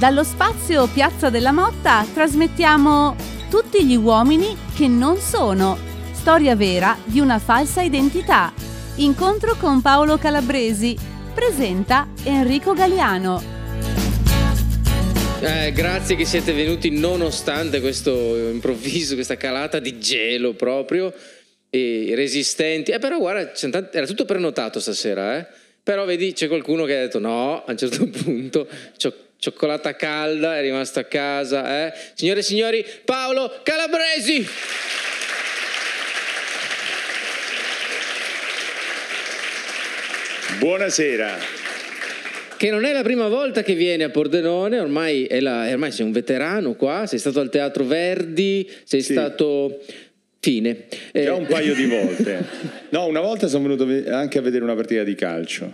Dallo spazio Piazza della Motta trasmettiamo Tutti gli uomini che non sono. Storia vera di una falsa identità. Incontro con Paolo Calabresi. Presenta Enrico Galiano. Eh, grazie che siete venuti nonostante questo improvviso, questa calata di gelo proprio, e resistenti. Eh, però guarda, era tutto prenotato stasera, eh? Però vedi, c'è qualcuno che ha detto no, a un certo punto, cioccolata calda, è rimasto a casa. Eh? Signore e signori, Paolo Calabresi! Buonasera. Che non è la prima volta che viene a Pordenone, ormai, la, ormai sei un veterano qua, sei stato al Teatro Verdi, sei sì. stato Fine. Già eh, un paio di volte. No, una volta sono venuto anche a vedere una partita di calcio.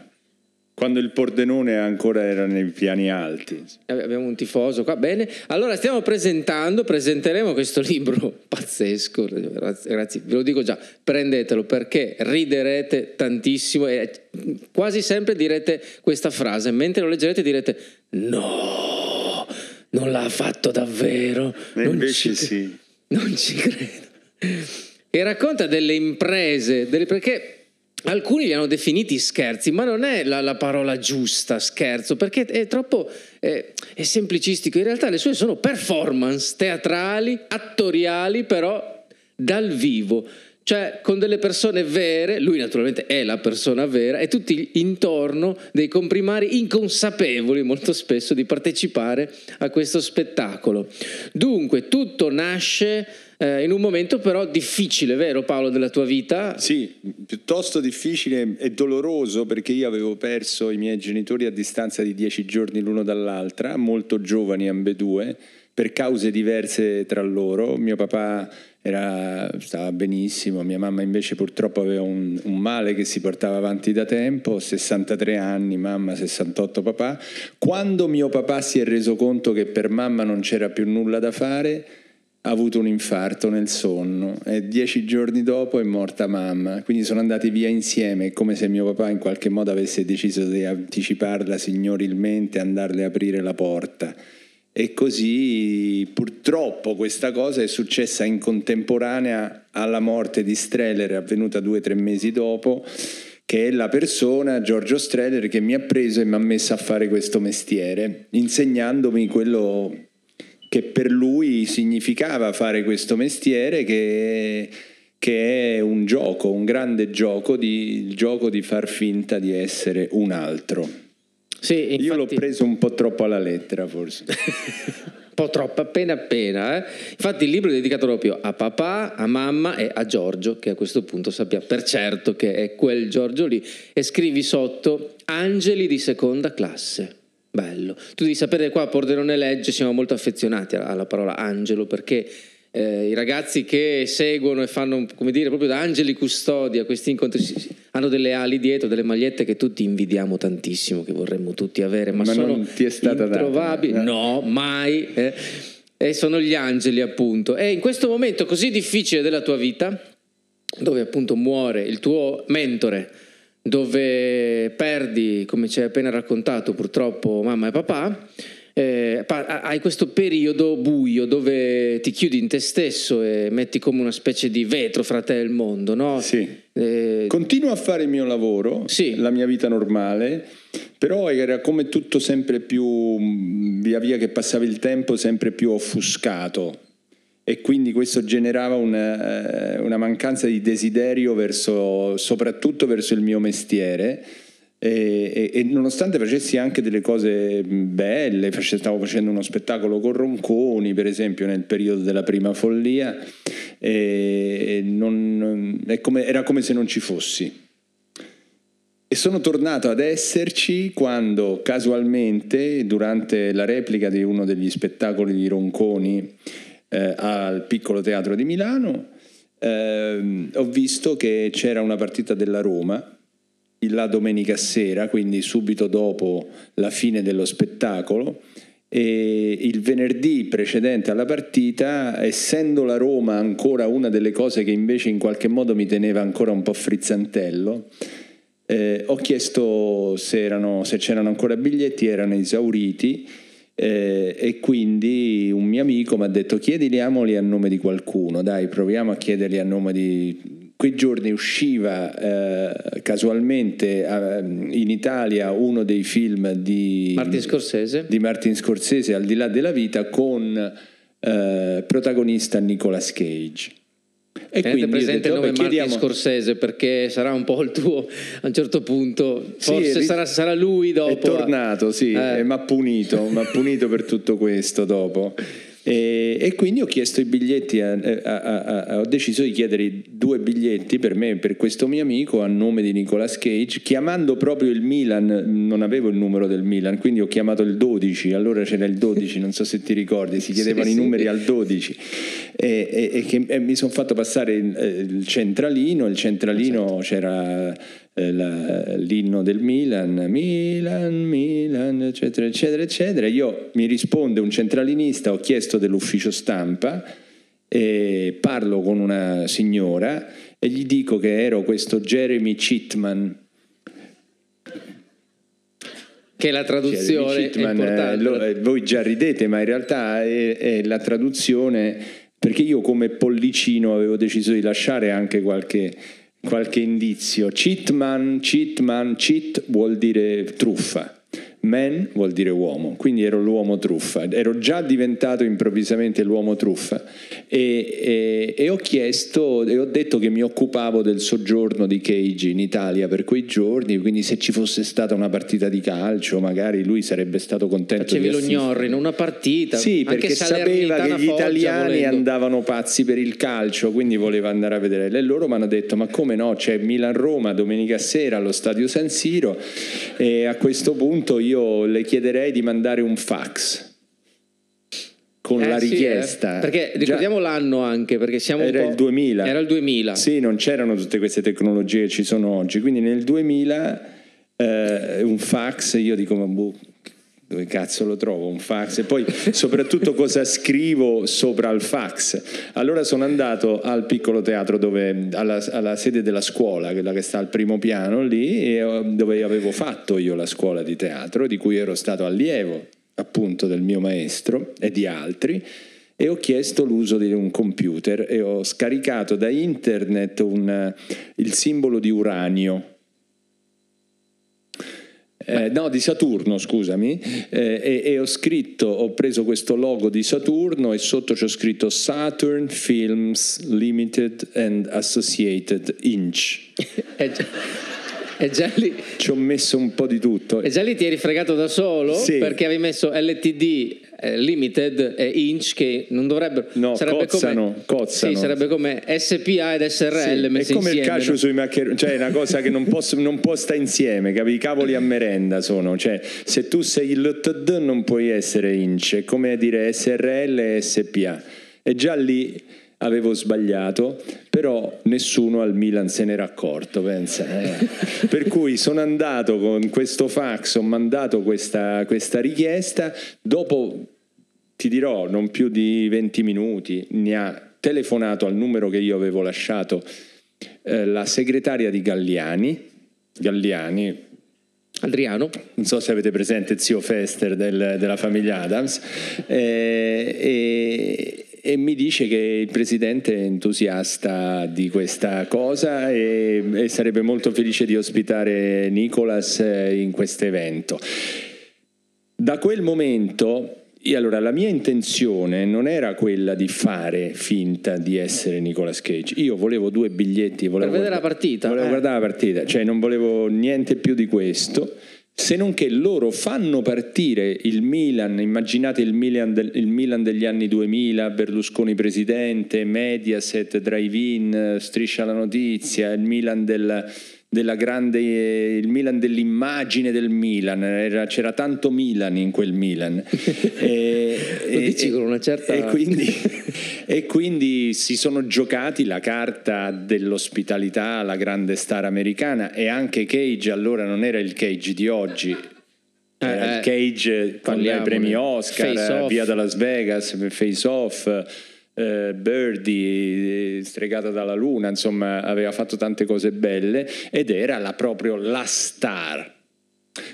Quando il Pordenone ancora era nei piani alti. Abbiamo un tifoso qua, bene. Allora stiamo presentando, presenteremo questo libro pazzesco, ragazzi, ve lo dico già, prendetelo perché riderete tantissimo e quasi sempre direte questa frase, mentre lo leggerete direte no, non l'ha fatto davvero. E invece ci, sì. Non ci credo e racconta delle imprese, delle, perché alcuni li hanno definiti scherzi, ma non è la, la parola giusta, scherzo, perché è troppo è, è semplicistico. In realtà le sue sono performance teatrali, attoriali, però dal vivo cioè con delle persone vere, lui naturalmente è la persona vera, e tutti intorno dei comprimari inconsapevoli molto spesso di partecipare a questo spettacolo. Dunque tutto nasce eh, in un momento però difficile, vero Paolo, della tua vita? Sì, piuttosto difficile e doloroso perché io avevo perso i miei genitori a distanza di dieci giorni l'uno dall'altra, molto giovani ambedue, per cause diverse tra loro. Mio papà era, stava benissimo, mia mamma invece purtroppo aveva un, un, male che si portava avanti da tempo, 63 anni, mamma 68 papà. Quando mio papà si è reso conto che per mamma non c'era più nulla da fare, ha avuto un infarto nel sonno e dieci giorni dopo è morta mamma, quindi sono andati via insieme, come se mio papà in qualche modo avesse deciso di anticiparla signorilmente, andarle a aprire la porta. E così purtroppo questa cosa è successa in contemporanea alla morte di Streller, avvenuta due o tre mesi dopo, che è la persona, Giorgio Streller, che mi ha preso e mi ha messo a fare questo mestiere, insegnandomi quello che per lui significava fare questo mestiere che, che è un gioco, un grande gioco, di, il gioco di far finta di essere un altro. Sì, infatti... Io l'ho preso un po' troppo alla lettera forse. un po' troppo, appena appena. Eh? Infatti il libro è dedicato proprio a papà, a mamma e a Giorgio, che a questo punto sappiamo per certo che è quel Giorgio lì, e scrivi sotto Angeli di seconda classe. Bello. Tu devi sapere qua a Pordenone Legge siamo molto affezionati alla parola angelo perché eh, i ragazzi che seguono e fanno, come dire, proprio da angeli custodi a questi incontri hanno delle ali dietro, delle magliette che tutti invidiamo tantissimo, che vorremmo tutti avere, ma, ma sono non ti è stata introvabili. Data, no, mai. Eh. E sono gli angeli appunto. E in questo momento così difficile della tua vita, dove appunto muore il tuo mentore, dove perdi, come ci hai appena raccontato, purtroppo mamma e papà, eh, hai questo periodo buio dove ti chiudi in te stesso e metti come una specie di vetro fra te e il mondo, no? Sì. Eh, Continuo a fare il mio lavoro, sì. la mia vita normale, però era come tutto sempre più, via via che passava il tempo, sempre più offuscato e quindi questo generava una, eh, una mancanza di desiderio verso, soprattutto verso il mio mestiere. E, e, e, nonostante facessi anche delle cose belle, stavo facendo uno spettacolo con Ronconi, per esempio, nel periodo della prima follia, non, come, era come se non ci fossi. E sono tornato ad esserci quando casualmente, durante la replica di uno degli spettacoli di Ronconi, eh, al piccolo teatro di Milano, eh, ho visto che c'era una partita della Roma la domenica sera, quindi subito dopo la fine dello spettacolo. E il venerdì precedente alla partita, essendo la Roma ancora una delle cose che invece in qualche modo mi teneva ancora un po' frizzantello, eh, ho chiesto se, erano, se c'erano ancora biglietti, erano esauriti Eh, e quindi un mio amico mi ha detto chiediamoli a nome di qualcuno, dai proviamo a chiederli a nome di... Quei giorni usciva eh, casualmente eh, in Italia uno dei film di Martin Scorsese, di Martin Scorsese Al di là della vita con eh, protagonista Nicolas Cage. E Tenete quindi presente detto, il nome chiediamo... Martin Scorsese perché sarà un po' il tuo a un certo punto, forse sì, sarà, sarà, lui dopo. È tornato, sì, eh. mi ha punito, punito per tutto questo dopo. E, e, quindi ho chiesto i biglietti, a, a, a, ho deciso di chiedere due biglietti per me, per questo mio amico, a nome di Nicolas Cage, chiamando proprio il Milan, non avevo il numero del Milan, quindi ho chiamato il 12, allora c'era il 12, non so se ti ricordi, si chiedevano sì, i numeri sì. al 12 e, e, e, che, e mi sono fatto passare il, eh, il centralino, il centralino certo. c'era eh, la, l'inno del Milan, Milan, Milan, eccetera, eccetera, eccetera. Io mi risponde un centralinista, ho chiesto dell'ufficio stampa, e parlo con una signora e gli dico che ero questo Jeremy Chitman. Che la traduzione Chitman, è lo, eh, voi già ridete, ma in realtà è, è la traduzione perché io come pollicino avevo deciso di lasciare anche qualche qualche indizio. Cheatman, cheatman, cheat vuol dire truffa. Man vuol dire uomo, quindi ero l'uomo truffa, ero già diventato improvvisamente l'uomo truffa e, e, e, ho chiesto e ho detto che mi occupavo del soggiorno di Cage in Italia per quei giorni, quindi se ci fosse stata una partita di calcio magari lui sarebbe stato contento Facevi di assistere. lo gnorri in una partita. Sì, perché sapeva che gli italiani volendo. andavano pazzi per il calcio, quindi voleva andare a vedere. E loro mi hanno detto ma come no, c'è Milan-Roma domenica sera allo stadio San Siro e a questo punto io le chiederei di mandare un fax con eh, la richiesta. Sì, eh. Perché ricordiamo Già, l'anno anche, perché siamo Era il 2000. Era il 2000. Sì, non c'erano tutte queste tecnologie che ci sono oggi, quindi nel 2000 eh, un fax, io dico, ma boh, dove cazzo lo trovo un fax? E poi soprattutto cosa scrivo sopra il fax? Allora sono andato al piccolo teatro dove, alla, alla, sede della scuola quella che sta al primo piano lì dove avevo fatto io la scuola di teatro di cui ero stato allievo appunto del mio maestro e di altri e ho chiesto l'uso di un computer e ho scaricato da internet un, il simbolo di uranio eh, no, di Saturno, scusami, eh, e, e, ho scritto, ho preso questo logo di Saturno e sotto c'ho scritto Saturn Films Limited and Associated Inch. E già lì... Ci ho messo un po' di tutto. E già lì ti eri fregato da solo sì. perché avevi messo LTD eh, Limited e Inch che non dovrebbero... No, sarebbe cozzano, come, cozzano. Sì, sarebbe come SPA ed SRL sì, messi È come insieme, il calcio no? sui maccheroni, cioè è una cosa che non può, non può stare insieme, capi? I cavoli a merenda sono, cioè se tu sei LTD non puoi essere Inch, è come dire SRL e SPA. E già lì avevo sbagliato, però nessuno al Milan se n'era accorto, pensa. Eh. per cui sono andato con questo fax, ho mandato questa, questa richiesta, dopo ti dirò non più di 20 minuti, mi ha telefonato al numero che io avevo lasciato eh, la segretaria di Galliani, Galliani Adriano. Non so se avete presente zio Fester del, della famiglia Adams. Eh, e, e mi dice che il presidente è entusiasta di questa cosa e, e sarebbe molto felice di ospitare Nicolas eh, in questo evento. Da quel momento allora, la mia intenzione non era quella di fare finta di essere Nicolas Cage. Io volevo due biglietti. Volevo per vedere guarda- la partita. Volevo eh. guardare la partita, cioè non volevo niente più di questo se non che loro fanno partire il Milan, immaginate il Milan, del, il Milan, degli anni 2000, Berlusconi presidente, Mediaset, Drive-In, Striscia la notizia, il Milan del, della grande, il Milan dell'immagine del Milan, Era, c'era tanto Milan in quel Milan. e, Lo dici con una certa... E quindi, e quindi si sono giocati la carta dell'ospitalità alla grande star americana e anche Cage allora non era il Cage di oggi, era eh, il Cage con i premi Oscar, via da Las Vegas, Face Off eh, Birdie, stregata dalla luna, insomma aveva fatto tante cose belle ed era la, proprio la star.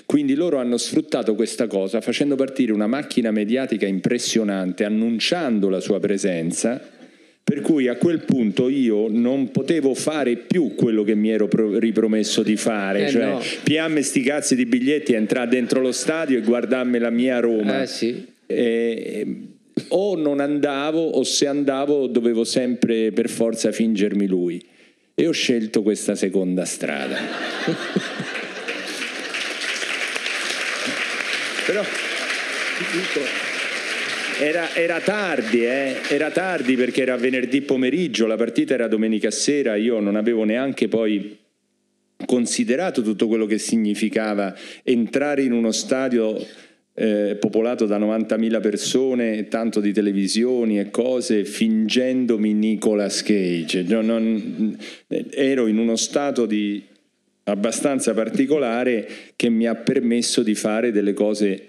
Quindi loro hanno sfruttato questa cosa facendo partire una macchina mediatica impressionante, annunciando la sua presenza, per cui a quel punto io non potevo fare più quello che mi ero pro- ripromesso di fare, Eh, cioè no. piamme sti cazzi di biglietti, entrare dentro lo stadio e guardarmi la mia Roma. Eh sì. Eh, o non andavo o se andavo dovevo sempre per forza fingermi lui e ho scelto questa seconda strada. Però era, era tardi, eh? era tardi perché era venerdì pomeriggio, la partita era domenica sera, io non avevo neanche poi considerato tutto quello che significava entrare in uno stadio eh, popolato da 90.000 persone, tanto di televisioni e cose, fingendomi Nicolas Cage. No, non- ero in uno stato di abbastanza particolare che mi ha permesso di fare delle cose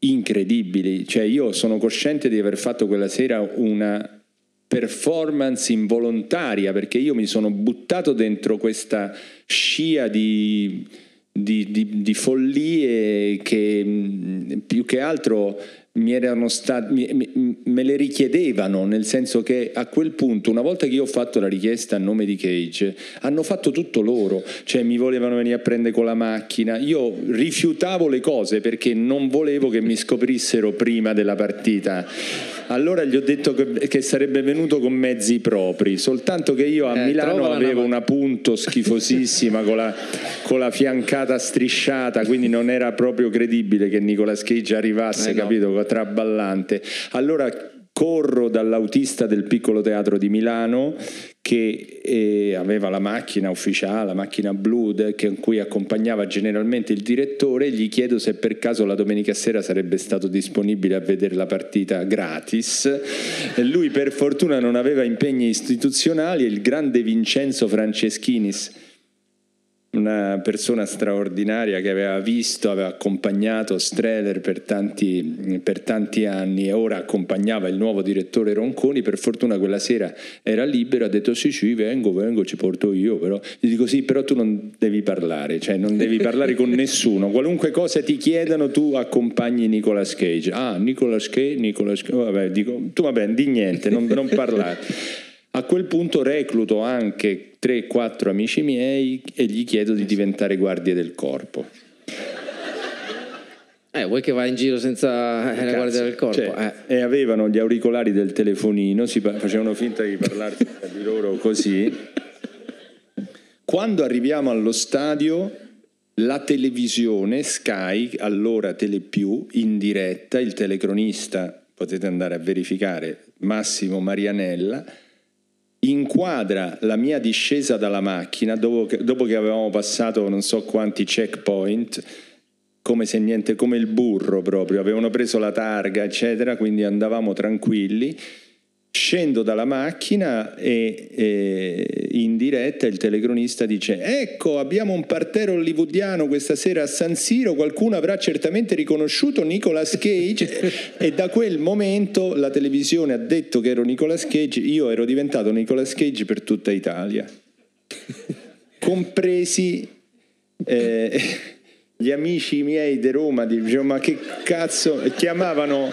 incredibili. Cioè io sono cosciente di aver fatto quella sera una performance involontaria perché io mi sono buttato dentro questa scia di, di- di- di follie che più che altro mi erano stati, mi- mi- me le richiedevano, nel senso che a quel punto, una volta che io ho fatto la richiesta a nome di Cage, hanno fatto tutto loro, cioè mi volevano venire a prendere con la macchina, io rifiutavo le cose perché non volevo che mi scoprissero prima della partita. Allora gli ho detto che, che sarebbe venuto con mezzi propri, soltanto che io a Eh, Milano avevo una punto schifosissima con la, con la fiancata strisciata, quindi non era proprio credibile che Nicolas Cage arrivasse, Eh, no. capito, traballante. Allora corro dall'autista del piccolo teatro di Milano che eh, aveva la macchina ufficiale, la macchina blu in cui accompagnava generalmente il direttore, gli chiedo se per caso la domenica sera sarebbe stato disponibile a vedere la partita gratis. E lui per fortuna non aveva impegni istituzionali e il grande Vincenzo Franceschinis una persona straordinaria che aveva visto, aveva accompagnato Streller per tanti, per tanti anni e ora accompagnava il nuovo direttore Ronconi, per fortuna quella sera era libero, ha detto sì sì vengo, vengo, ci porto io, però gli dico sì però tu non devi parlare, cioè non devi parlare con nessuno, qualunque cosa ti chiedano tu accompagni Nicolas Cage, ah Nicolas Cage, Nicolas Cage, vabbè dico tu vabbè di niente, non, non parlare. A quel punto recluto anche 3-4 amici miei e gli chiedo di diventare guardie del corpo. Eh, vuoi che vai in giro senza eh, la guardia del corpo? Cioè, Eh. E avevano gli auricolari del telefonino, si facevano finta di parlare tra di loro così. Quando arriviamo allo stadio, la televisione, Sky, allora Telepiù, in diretta, il telecronista, potete andare a verificare, Massimo Marianella, inquadra la mia discesa dalla macchina dopo che, dopo che avevamo passato non so quanti checkpoint come se niente, come il burro proprio, avevano preso la targa, eccetera, quindi andavamo tranquilli. Scendo dalla macchina e, e in diretta il telecronista dice: Ecco, abbiamo un parterre hollywoodiano questa sera a San Siro. Qualcuno avrà certamente riconosciuto Nicolas Cage. e da quel momento la televisione ha detto che ero Nicolas Cage. Io ero diventato Nicolas Cage per tutta Italia, compresi eh, gli amici miei di Roma. Dicevano: Ma che cazzo? Chiamavano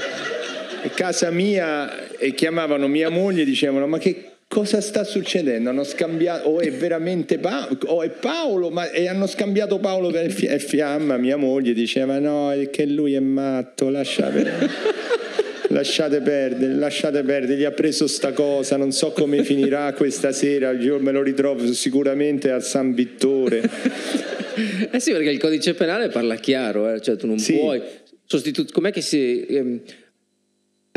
casa mia e chiamavano mia moglie e dicevano ma che cosa sta succedendo? Hanno scambiato, o è veramente Paolo, o è Paolo, ma e hanno scambiato Paolo per Fi- Fiamma, mia moglie diceva no, è che lui è matto, lascia perdere. Lasciate perdere, lasciate perdere, gli ha preso sta cosa, non so come finirà questa sera, io me lo ritrovo sicuramente a San Vittore. Eh sì, perché il codice penale parla chiaro, eh, cioè tu non Sì. puoi sostituire. Com'è che si. ehm,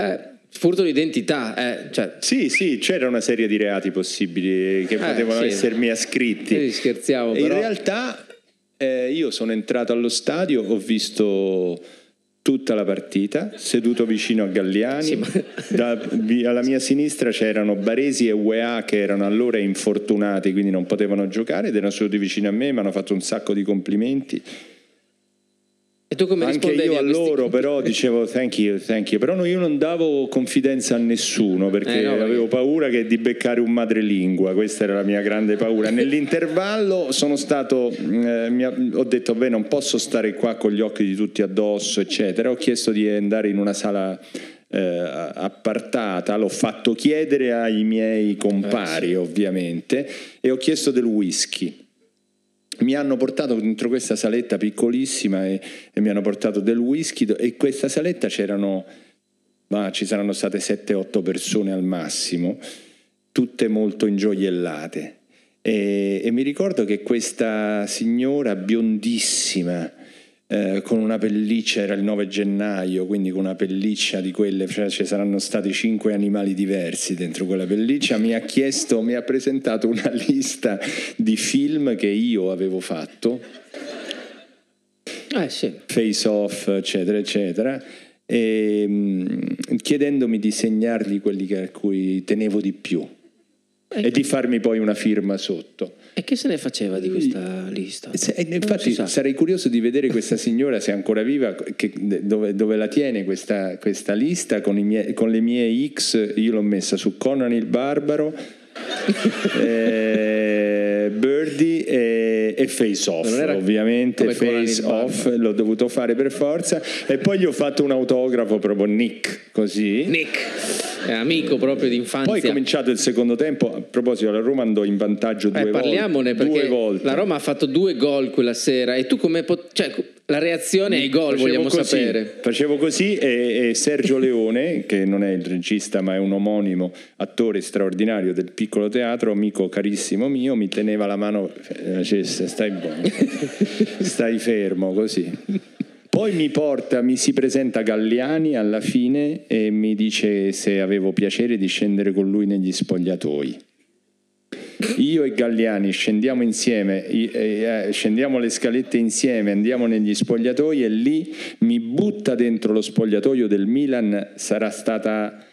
eh, furto di identità, eh, cioè. Sì, sì, c'era una serie di reati possibili che potevano sì. essermi ascritti. Sì, scherziamo, In però. realtà eh, io sono entrato allo stadio, ho visto tutta la partita, seduto vicino a Galliani. Sì, ma- Da- alla mia sinistra c'erano Baresi e UEA che erano allora infortunati, quindi non potevano giocare ed erano seduti vicino a me, mi hanno fatto un sacco di complimenti. E tu come Anche io a questi loro complimenti? però dicevo thank you, thank you, però io non davo confidenza a nessuno perché Eh, no, avevo paura che di beccare un madrelingua, questa era la mia grande paura. Nell'intervallo sono stato, eh, ho detto beh non posso stare qua con gli occhi di tutti addosso eccetera, ho chiesto di andare in una sala eh, appartata, l'ho fatto chiedere ai miei compari ovviamente e ho chiesto del whisky mi hanno portato dentro questa saletta piccolissima e, e mi hanno portato del whisky e in questa saletta c'erano, ma ci saranno state 7-8 persone al massimo, tutte molto ingioiellate. E, e mi ricordo che questa signora biondissima, eh, con una pelliccia, era il 9 gennaio, quindi con una pelliccia di quelle, cioè ci saranno stati cinque animali diversi dentro quella pelliccia, mi ha chiesto, mi ha presentato una lista di film che io avevo fatto, Eh sì. Face Off, eccetera, eccetera, e, mh, chiedendomi di segnargli quelli che- a cui tenevo di più e di farmi poi una firma sotto. E che se ne faceva di questa lista? Se- infatti sarei curioso di vedere questa signora se è ancora viva, che- dove, dove la tiene questa, questa lista con, i miei- con le mie X, io l'ho messa su Conan il Barbaro, eh, Birdie e, e Face Off, era ovviamente Face. Off l'ho dovuto fare per forza e poi gli ho fatto un autografo proprio Nick, così. Nick, è amico proprio d'infanzia. Poi è cominciato il secondo tempo, a proposito la Roma andò in vantaggio Eh, due, parliamone volte, perché due volte. la Roma ha fatto due gol quella sera e tu come pot- cioè, la reazione ai gol Facevo vogliamo così, sapere. Facevo così e, e Sergio Leone, che non è il regista ma è un omonimo attore straordinario del piccolo teatro, amico carissimo mio, mi teneva la mano, eh, facesse, stai buono, stai fermo così. Poi mi porta, mi si presenta Galliani alla fine e mi dice se avevo piacere di scendere con lui negli spogliatoi. Io e Galliani scendiamo insieme, eh, eh, scendiamo le scalette insieme, andiamo negli spogliatoi e lì mi butta dentro lo spogliatoio del Milan, sarà stata,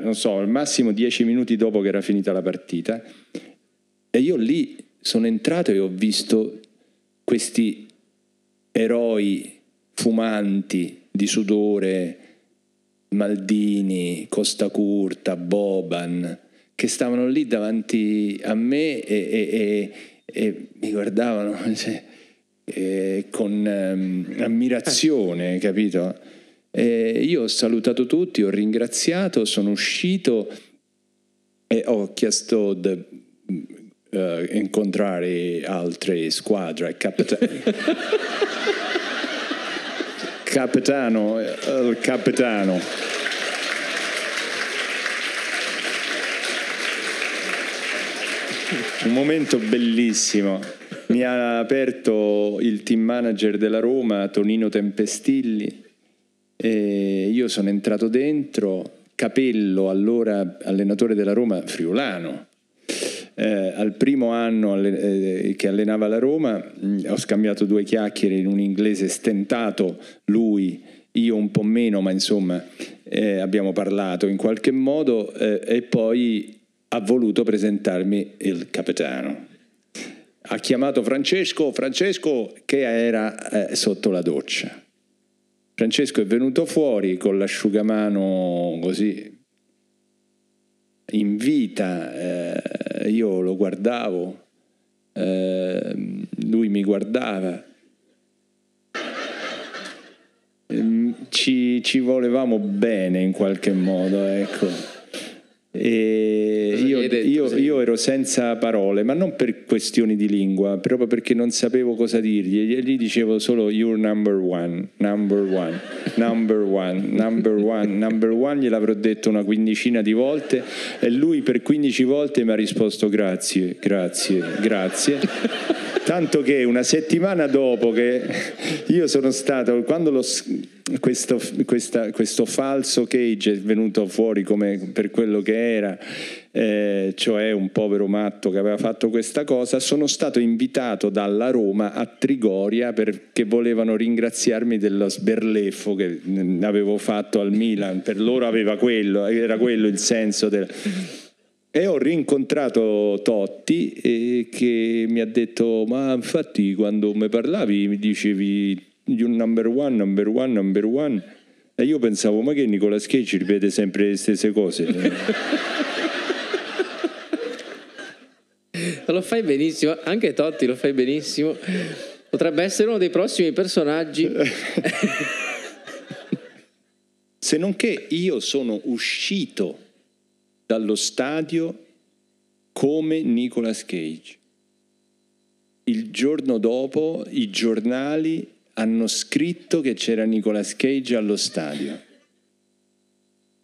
non so, al massimo dieci minuti dopo che era finita la partita. E io lì sono entrato e ho visto questi eroi fumanti di sudore, Maldini, Costa Curta, Boban, che stavano lì davanti a me e, e- e- e mi guardavano cioè, eh, con ehm, ammirazione, capito? E io ho salutato tutti, ho ringraziato, sono uscito e ho chiesto di eh, incontrare altre squadre, capitano, eh, il capitano. Un momento bellissimo. Mi ha aperto il team manager della Roma, Tonino Tempestilli, e io sono entrato dentro. Capello, allora allenatore della Roma, friulano. Eh, al primo anno eh, che allenava la Roma mh, ho scambiato due chiacchiere in un inglese stentato, lui, io un po' meno, ma insomma eh, abbiamo parlato in qualche modo eh, e poi ha voluto presentarmi il capitano. Ha chiamato Francesco, Francesco che era eh, sotto la doccia. Francesco è venuto fuori con l'asciugamano così in vita, eh, io lo guardavo, eh, lui mi guardava. Ehm, Ci, ci volevamo bene in qualche modo, ecco. E io, io- io ero senza parole, ma non per questioni di lingua, proprio perché non sapevo cosa dirgli. E gli dicevo solo you're number one, number one, number one, number one, number one. Gliel'avrò detto una quindicina di volte e lui per 15 volte mi ha risposto grazie, grazie, grazie. Tanto che una settimana dopo che io sono stato, quando lo s- questo, questa- questo falso cage è venuto fuori come per quello che era, eh, cioè un povero matto che aveva fatto questa cosa, sono stato invitato dalla Roma a Trigoria perché volevano ringraziarmi dello sberleffo che mm, avevo fatto al Milan, per loro aveva quello, era quello il senso del... E ho rincontrato Totti eh, che mi ha detto: Ma infatti, quando mi parlavi, mi dicevi you number one, number one, number one. E io pensavo, ma che Nicola Cage ripete sempre le stesse cose? lo fai benissimo, anche Totti lo fai benissimo. Potrebbe essere uno dei prossimi personaggi. Se non che io sono uscito dallo stadio come Nicolas Cage. Il giorno dopo i giornali hanno scritto che c'era Nicolas Cage allo stadio.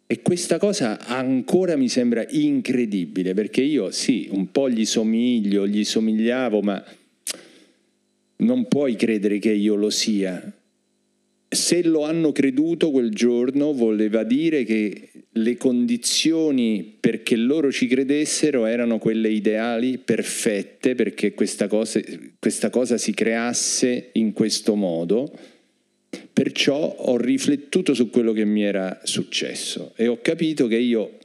E questa cosa ancora mi sembra incredibile, perché io sì, un po' gli somiglio, gli somigliavo, ma non puoi credere che io lo sia. Se lo hanno creduto quel giorno voleva dire che le condizioni perché loro ci credessero erano quelle ideali, perfette, perché questa cosa, questa cosa si creasse in questo modo. Perciò ho riflettuto su quello che mi era successo e ho capito che io,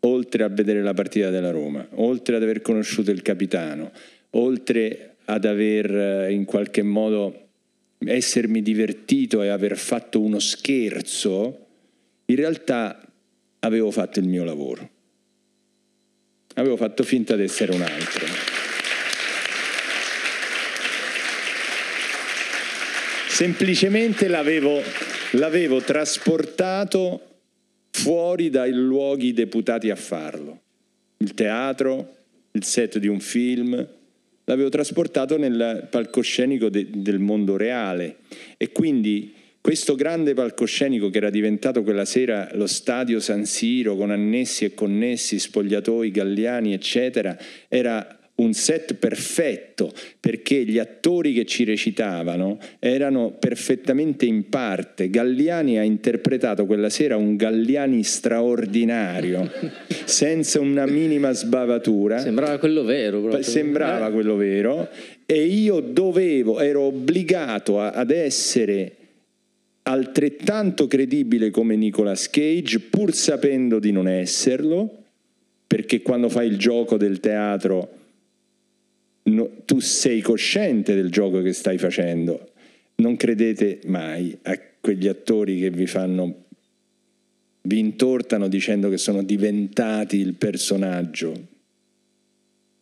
oltre a vedere la partita della Roma, oltre ad aver conosciuto il capitano, oltre ad aver eh, in qualche modo essermi divertito e aver fatto uno scherzo, in realtà avevo fatto il mio lavoro. Avevo fatto finta di essere un altro. semplicemente l'avevo, l'avevo trasportato fuori dai luoghi deputati a farlo. Il teatro, il set di un film, l'avevo trasportato nel palcoscenico de, del mondo reale. E quindi questo grande palcoscenico che era diventato quella sera lo stadio San Siro con annessi e connessi, spogliatoi, galliani, eccetera, era un set perfetto perché gli attori che ci recitavano erano perfettamente in parte. Galliani ha interpretato quella sera un Galliani straordinario, senza una minima sbavatura. Sembrava quello vero. Proprio. Sembrava eh. quello vero e io dovevo, ero obbligato a, ad essere altrettanto credibile come Nicolas Cage, pur sapendo di non esserlo, perché quando fai il gioco del teatro no, tu sei cosciente del gioco che stai facendo. Non credete mai a quegli attori che vi fanno vi intortano dicendo che sono diventati il personaggio.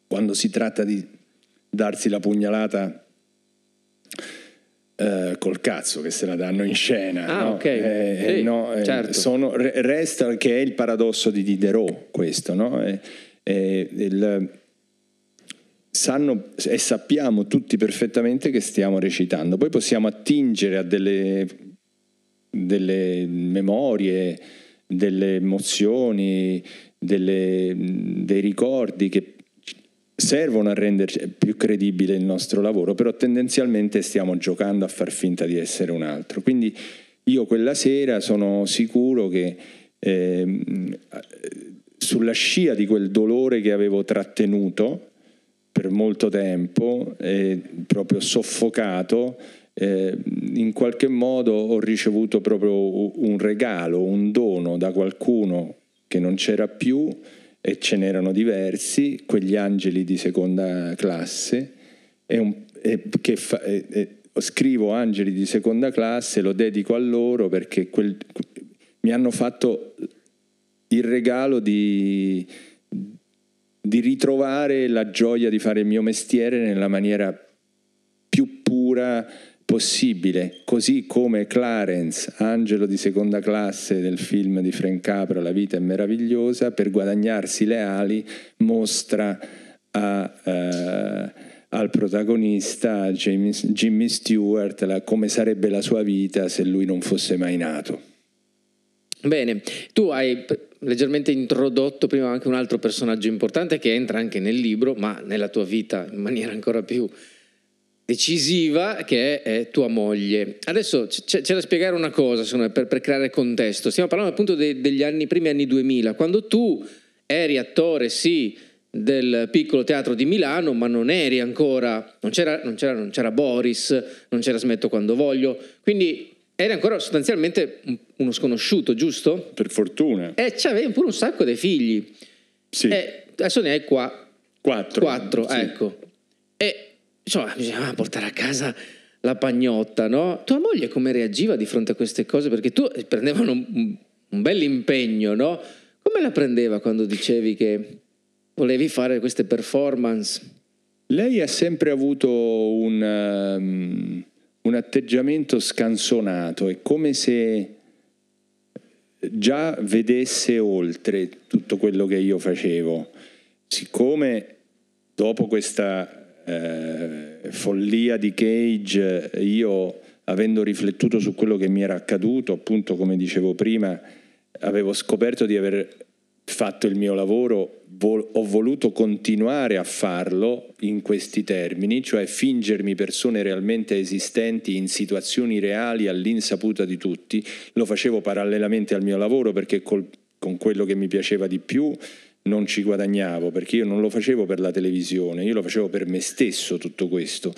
Quando si tratta di darsi la pugnalata eh, col cazzo che se la danno in scena. Ah, no? ok. Eh, sì, no, eh, certo. sono, resta che è il paradosso di Diderot questo, no? il, sanno e sappiamo tutti perfettamente che stiamo recitando. Poi possiamo attingere a delle, delle memorie, delle emozioni, delle, dei ricordi che servono a rendere più credibile il nostro lavoro, però tendenzialmente stiamo giocando a far finta di essere un altro. Quindi io quella sera sono sicuro che eh, sulla scia di quel dolore che avevo trattenuto, per molto tempo, proprio soffocato, eh, in qualche modo ho ricevuto proprio un regalo, un dono da qualcuno che non c'era più e ce n'erano diversi, quegli angeli di seconda classe, e un, e che fa, e, scrivo angeli di seconda classe, lo dedico a loro perché quel, mi hanno fatto il regalo di, di ritrovare la gioia di fare il mio mestiere nella maniera più pura possibile, così come Clarence, angelo di seconda classe del film di Frank Capra La vita è meravigliosa, per guadagnarsi le ali mostra a, uh, al protagonista James, Jimmy Stewart la, come sarebbe la sua vita se lui non fosse mai nato. Bene, tu hai leggermente introdotto prima anche un altro personaggio importante che entra anche nel libro, ma nella tua vita in maniera ancora più decisiva, che è, è tua moglie. Adesso c'è, c'è, da spiegare una cosa me, per, per, creare contesto. Stiamo parlando appunto de, degli anni, primi anni 2000, quando tu eri attore, sì, del piccolo teatro di Milano, ma non eri ancora, non c'era, non c'era, non c'era Boris, non c'era Smetto quando voglio, quindi eri ancora sostanzialmente uno sconosciuto, giusto? Per fortuna. E c'avevi pure un sacco di figli. Sì. E adesso ne hai qua. Quattro. Quattro, sì. ecco. E insomma, bisognava portare a casa la pagnotta, no? Tua moglie come reagiva di fronte a queste cose? Perché tu prendevano un, un bel impegno, no? Come la prendeva quando dicevi che volevi fare queste performance? Lei ha sempre avuto un, um, un atteggiamento scansonato, è come se già vedesse oltre tutto quello che io facevo. Siccome dopo questa eh, follia di Cage, io avendo riflettuto su quello che mi era accaduto, appunto come dicevo prima, avevo scoperto di aver fatto il mio lavoro, vol- ho voluto continuare a farlo in questi termini, cioè fingermi persone realmente esistenti in situazioni reali all'insaputa di tutti. Lo facevo parallelamente al mio lavoro perché col- con quello che mi piaceva di più non ci guadagnavo, perché io non lo facevo per la televisione, io lo facevo per me stesso tutto questo.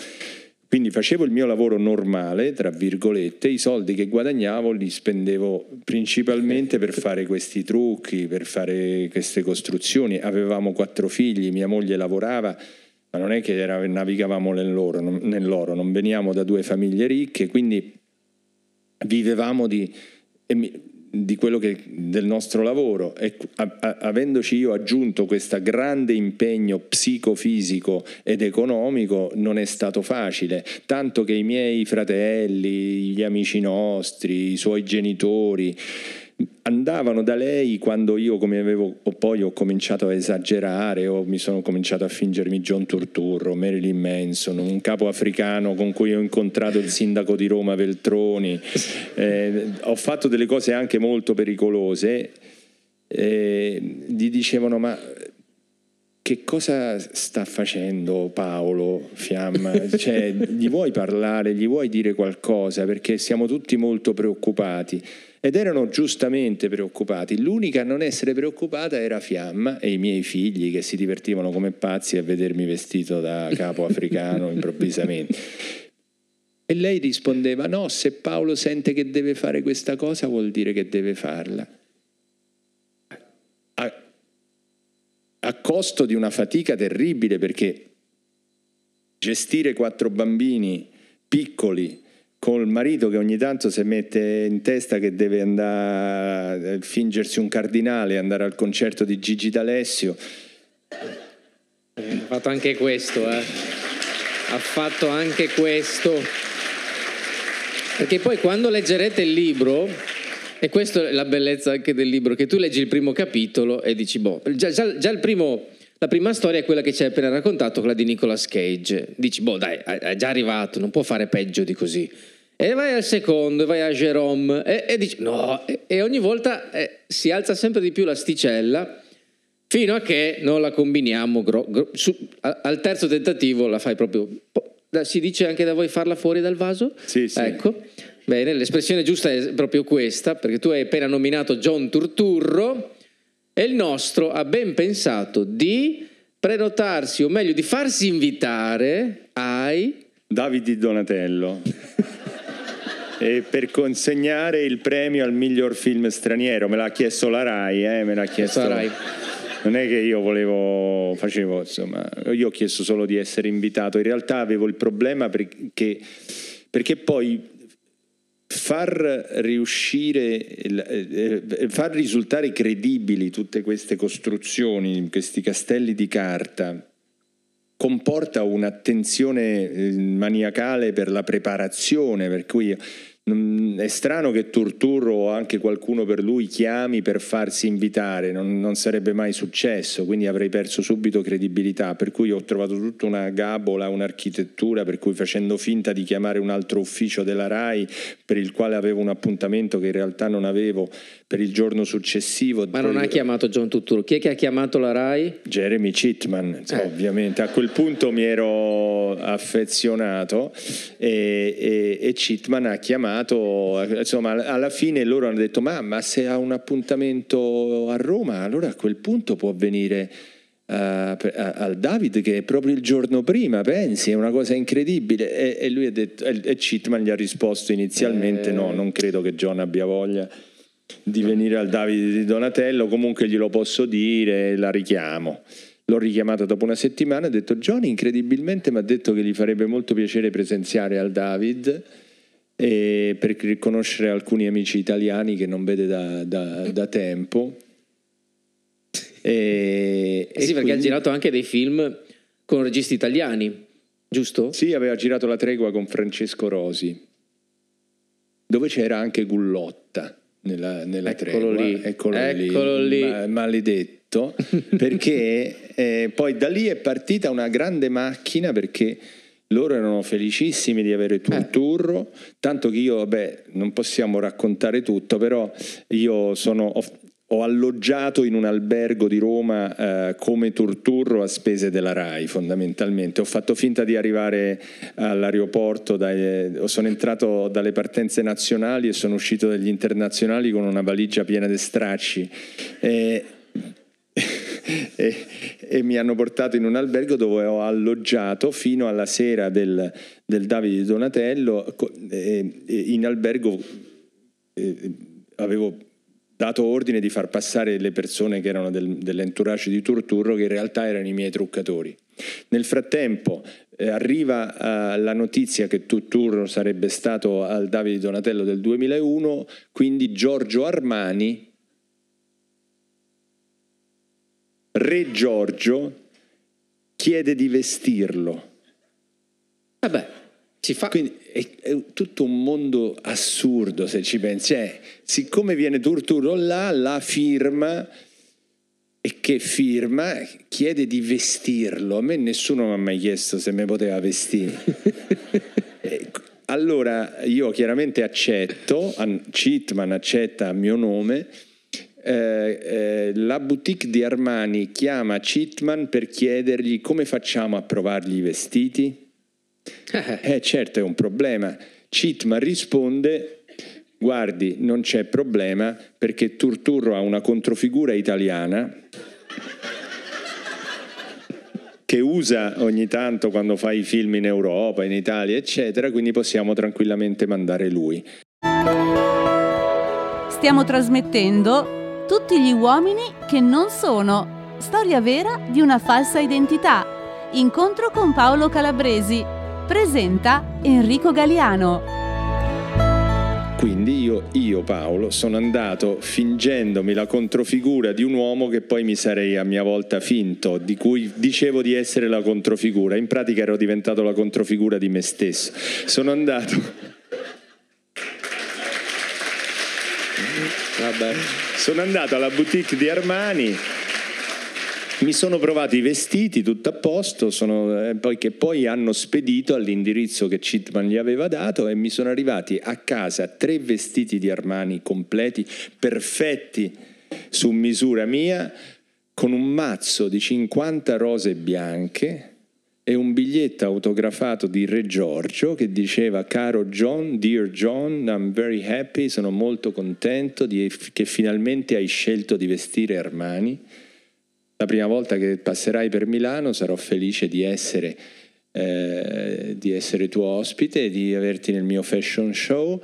Quindi facevo il mio lavoro normale, tra virgolette, i soldi che guadagnavo li spendevo principalmente per fare questi trucchi, per fare queste costruzioni. Avevamo quattro figli, mia moglie lavorava, ma non è che era, navigavamo nell'oro, nell'oro, non veniamo da due famiglie ricche, quindi vivevamo di di quello che, del nostro lavoro. E a, a, avendoci io aggiunto questo grande impegno psicofisico ed economico non è stato facile, tanto che i miei fratelli, gli amici nostri, i suoi genitori andavano da lei quando io come avevo poi ho cominciato a esagerare o mi sono cominciato a fingermi John Turturro, Marilyn Manson, un capo africano con cui ho incontrato il sindaco di Roma Veltroni, eh, ho fatto delle cose anche molto pericolose, eh, gli dicevano ma che cosa sta facendo Paolo Fiamma? Cioè, gli vuoi parlare, gli vuoi dire qualcosa? Perché siamo tutti molto preoccupati ed erano giustamente preoccupati. L'unica a non essere preoccupata era Fiamma e i miei figli che si divertivano come pazzi a vedermi vestito da capo africano improvvisamente. E lei rispondeva: No, se Paolo sente che deve fare questa cosa, vuol dire che deve farla. A costo di una fatica terribile perché gestire quattro bambini piccoli col marito che ogni tanto si mette in testa che deve andare a fingersi un cardinale andare al concerto di Gigi D'Alessio. Ha fatto anche questo, eh. Ha fatto anche questo. Perché poi quando leggerete il libro, e questa è la bellezza anche del libro, che tu leggi il primo capitolo e dici, boh, già, già, già il primo la prima storia è quella che ci hai appena raccontato, quella di Nicolas Cage. Dici, boh, dai, è già arrivato, non può fare peggio di così. E vai al secondo, vai a Jerome, e, e dici, no, e, e ogni volta eh, si alza sempre di più l'asticella, fino a che non la combiniamo. Gro, gro, su, al terzo tentativo la fai proprio. Si dice anche da voi farla fuori dal vaso? Sì, sì. Ecco. Bene, l'espressione giusta è proprio questa, perché tu hai appena nominato John Turturro e il nostro ha ben pensato di prenotarsi, o meglio di farsi invitare ai... Davide Donatello. e per consegnare il premio al miglior film straniero. Me l'ha chiesto la RAI, eh? me l'ha chiesto... La RAI. Non è che io volevo, facevo, insomma, io ho chiesto solo di essere invitato. In realtà avevo il problema perché, perché poi far riuscire, eh, eh, far risultare credibili tutte queste costruzioni, questi castelli di carta, comporta un'attenzione eh, maniacale per la preparazione, per cui è strano che Turturro o anche qualcuno per lui chiami per farsi invitare, non, non, sarebbe mai successo, quindi avrei perso subito credibilità, per cui ho trovato tutta una gabola, un'architettura, per cui facendo finta di chiamare un altro ufficio della RAI per il quale avevo un appuntamento che in realtà non avevo per il giorno successivo. Ma non ha chiamato John Turturro, chi è che ha chiamato la RAI? Jeremy Chitman, eh. ovviamente, a quel punto mi ero affezionato e, e, e Chitman ha chiamato chiamato, insomma, alla fine loro hanno detto: ma, ma se ha un appuntamento a Roma, allora a quel punto può venire. Uh, al David che è proprio il giorno prima, pensi, è una cosa incredibile. E, e lui ha detto, e, e Chitman gli ha risposto inizialmente: eh. no, non credo che John abbia voglia di venire al David di Donatello, comunque glielo posso dire, la richiamo. L'ho richiamata dopo una settimana e ho detto Johnny incredibilmente mi ha detto che gli farebbe molto piacere presenziare al David e per riconoscere alcuni amici italiani che non vede da, da- da tempo. E, Eh sì, e perché ha quindi- girato anche dei film con registi italiani, giusto? Sì, aveva girato La tregua con Francesco Rosi, dove c'era anche Gullotta nella, nella Eccolo tregua. lì, Eccolo, eccolo lì. ma- maledetto, perché eh, poi da lì è partita una grande macchina perché loro erano felicissimi di avere Turturro, tanto che io, vabbè, non possiamo raccontare tutto, però io sono... ho- ho alloggiato in un albergo di Roma eh, come Turturro a spese della RAI fondamentalmente. Ho fatto finta di arrivare all'aeroporto, dai- sono entrato dalle partenze nazionali e sono uscito dagli internazionali con una valigia piena di stracci. E, e- e mi hanno portato in un albergo dove ho alloggiato fino alla sera del, del Davide Donatello. e- e in albergo eh, avevo dato ordine di far passare le persone che erano del, dell'entourage di Turturro che in realtà erano i miei truccatori. Nel frattempo eh, arriva eh, la notizia che Turturro sarebbe stato al Davide Donatello del 2001, quindi Giorgio Armani, re Giorgio, chiede di vestirlo. Vabbè, si fa. Quindi è, è tutto un mondo assurdo se ci pensi. Eh, siccome viene Turturro là, la firma e che firma chiede di vestirlo. A me nessuno mi ha mai chiesto se mi poteva vestire. Eh, allora io chiaramente accetto, an- Chitman accetta a mio nome. eh, eh, la boutique di Armani chiama Chitman per chiedergli come facciamo a provargli i vestiti. Eh certo è un problema. Chitman risponde, guardi non c'è problema perché Turturro ha una controfigura italiana che usa ogni tanto quando fa i film in Europa, in Italia, eccetera, quindi possiamo tranquillamente mandare lui. Stiamo trasmettendo Tutti gli uomini che non sono. Storia vera di una falsa identità. Incontro con Paolo Calabresi. Presenta Enrico Galiano. Quindi io, io, Paolo, sono andato fingendomi la controfigura di un uomo che poi mi sarei a mia volta finto, di cui dicevo di essere la controfigura. In pratica ero diventato la controfigura di me stesso. Sono andato... Vabbè. Sono andato alla boutique di Armani, mi sono provato i vestiti, tutto a posto, sono, eh, poi, che poi hanno spedito all'indirizzo che Chitman gli aveva dato e mi sono arrivati a casa tre vestiti di Armani completi, perfetti su misura mia, con un mazzo di 50 rose bianche e un biglietto autografato di Re Giorgio che diceva caro John, dear John, I'm very happy, sono molto contento di- che finalmente hai scelto di vestire Armani. La prima volta che passerai per Milano sarò felice di essere, eh, di essere tuo ospite, di averti nel mio fashion show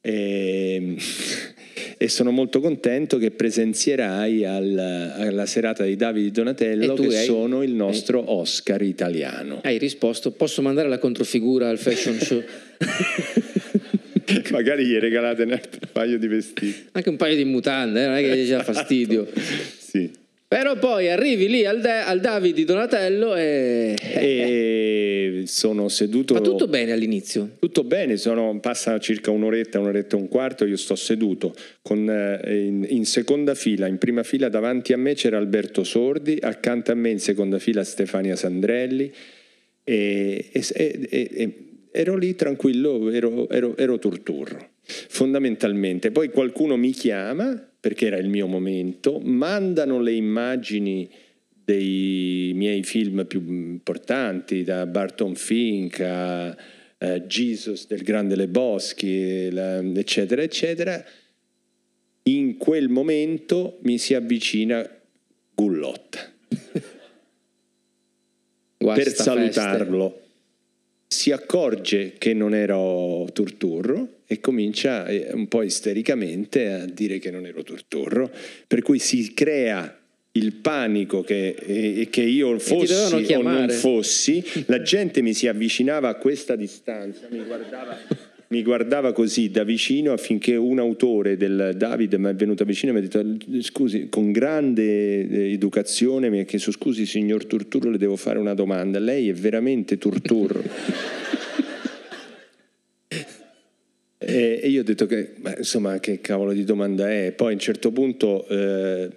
e, e sono molto contento che presenzierai al- alla serata di Davide Donatello E tu che hai- sono il nostro Oscar italiano. Hai risposto, posso mandare la controfigura al fashion show? Magari gli regalate un altro paio di vestiti. Anche un paio di mutande, eh, non è che gli dà fastidio. Sì. Però poi arrivi lì al, Da- al David di Donatello e... E sono seduto. Fa tutto bene all'inizio. Tutto bene, sono- passa circa un'oretta, un'oretta e un quarto, io sto seduto con, eh, in, in seconda fila, in prima fila davanti a me c'era Alberto Sordi, accanto a me in seconda fila Stefania Sandrelli e, e- e- e- ero lì tranquillo, ero, ero, ero turturro, fondamentalmente. Poi qualcuno mi chiama, perché era il mio momento, mandano le immagini dei miei film più importanti, da Barton Fink a eh, Jesus del Grande Leboschi, la- eccetera, eccetera. In quel momento mi si avvicina Gullotta per feste. salutarlo. Si accorge che non ero Turturro e comincia eh, un po' istericamente a dire che non ero Turturro, per cui si crea il panico che, eh, che io fossi o non fossi, la gente mi si avvicinava a questa distanza, mi guardava mi guardava così da vicino affinché un autore del David mi è venuto vicino e mi ha detto scusi con grande eh, educazione mi ha chiesto scusi signor Turturro le devo fare una domanda. Lei è veramente Turturro e, io ho detto che ma, insomma che cavolo di domanda è. Poi a un certo punto eh,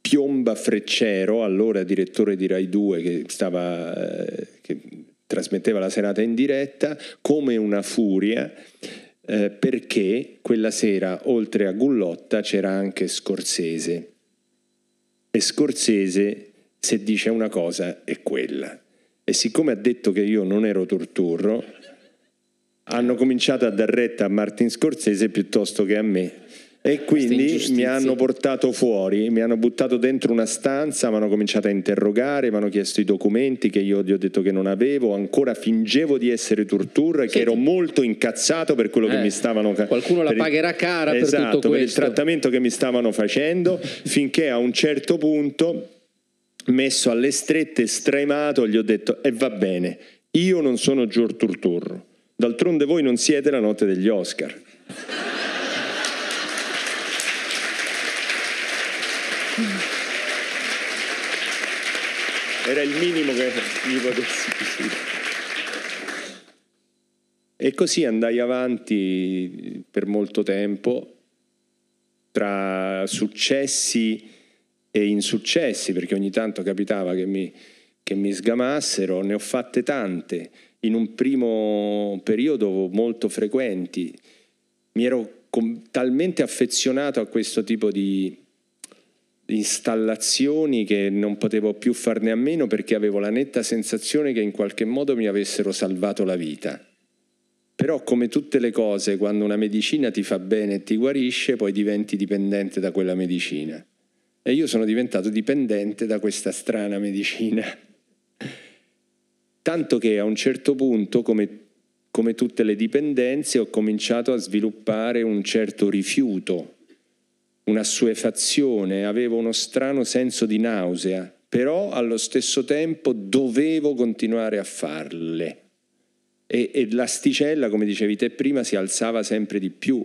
Piomba Freccero allora direttore di Rai 2 che stava eh, che trasmetteva la serata in diretta come una furia eh, perché quella sera oltre a Gullotta c'era anche Scorsese. E Scorsese se dice una cosa è quella. E siccome ha detto che io non ero torturro hanno cominciato a dar retta a Martin Scorsese piuttosto che a me e quindi mi hanno portato fuori, mi hanno buttato dentro una stanza, mi hanno cominciato a interrogare, mi hanno chiesto i documenti che io gli ho detto che non avevo, ancora fingevo di essere Turtur, che ero molto incazzato per quello eh, che mi stavano facendo. Qualcuno la pagherà cara esatto, per tutto questo. per il trattamento che mi stavano facendo, finché a un certo punto, messo alle strette, stremato, gli ho detto e eh, va bene, io non sono Gior Turturro, d'altronde voi non siete la notte degli Oscar. Era il minimo che gli potessi dire. E così andai avanti per molto tempo tra successi e insuccessi, perché ogni tanto capitava che mi, che mi sgamassero, ne ho fatte tante, in un primo periodo molto frequenti. Mi ero com- talmente affezionato a questo tipo di, installazioni che non potevo più farne a meno perché avevo la netta sensazione che in qualche modo mi avessero salvato la vita. Però come tutte le cose, quando una medicina ti fa bene e ti guarisce, poi diventi dipendente da quella medicina. E io sono diventato dipendente da questa strana medicina. Tanto che a un certo punto, come, come tutte le dipendenze, ho cominciato a sviluppare un certo rifiuto una suefazione, avevo uno strano senso di nausea, però allo stesso tempo dovevo continuare a farle. E, e l'asticella, come dicevi te prima, si alzava sempre di più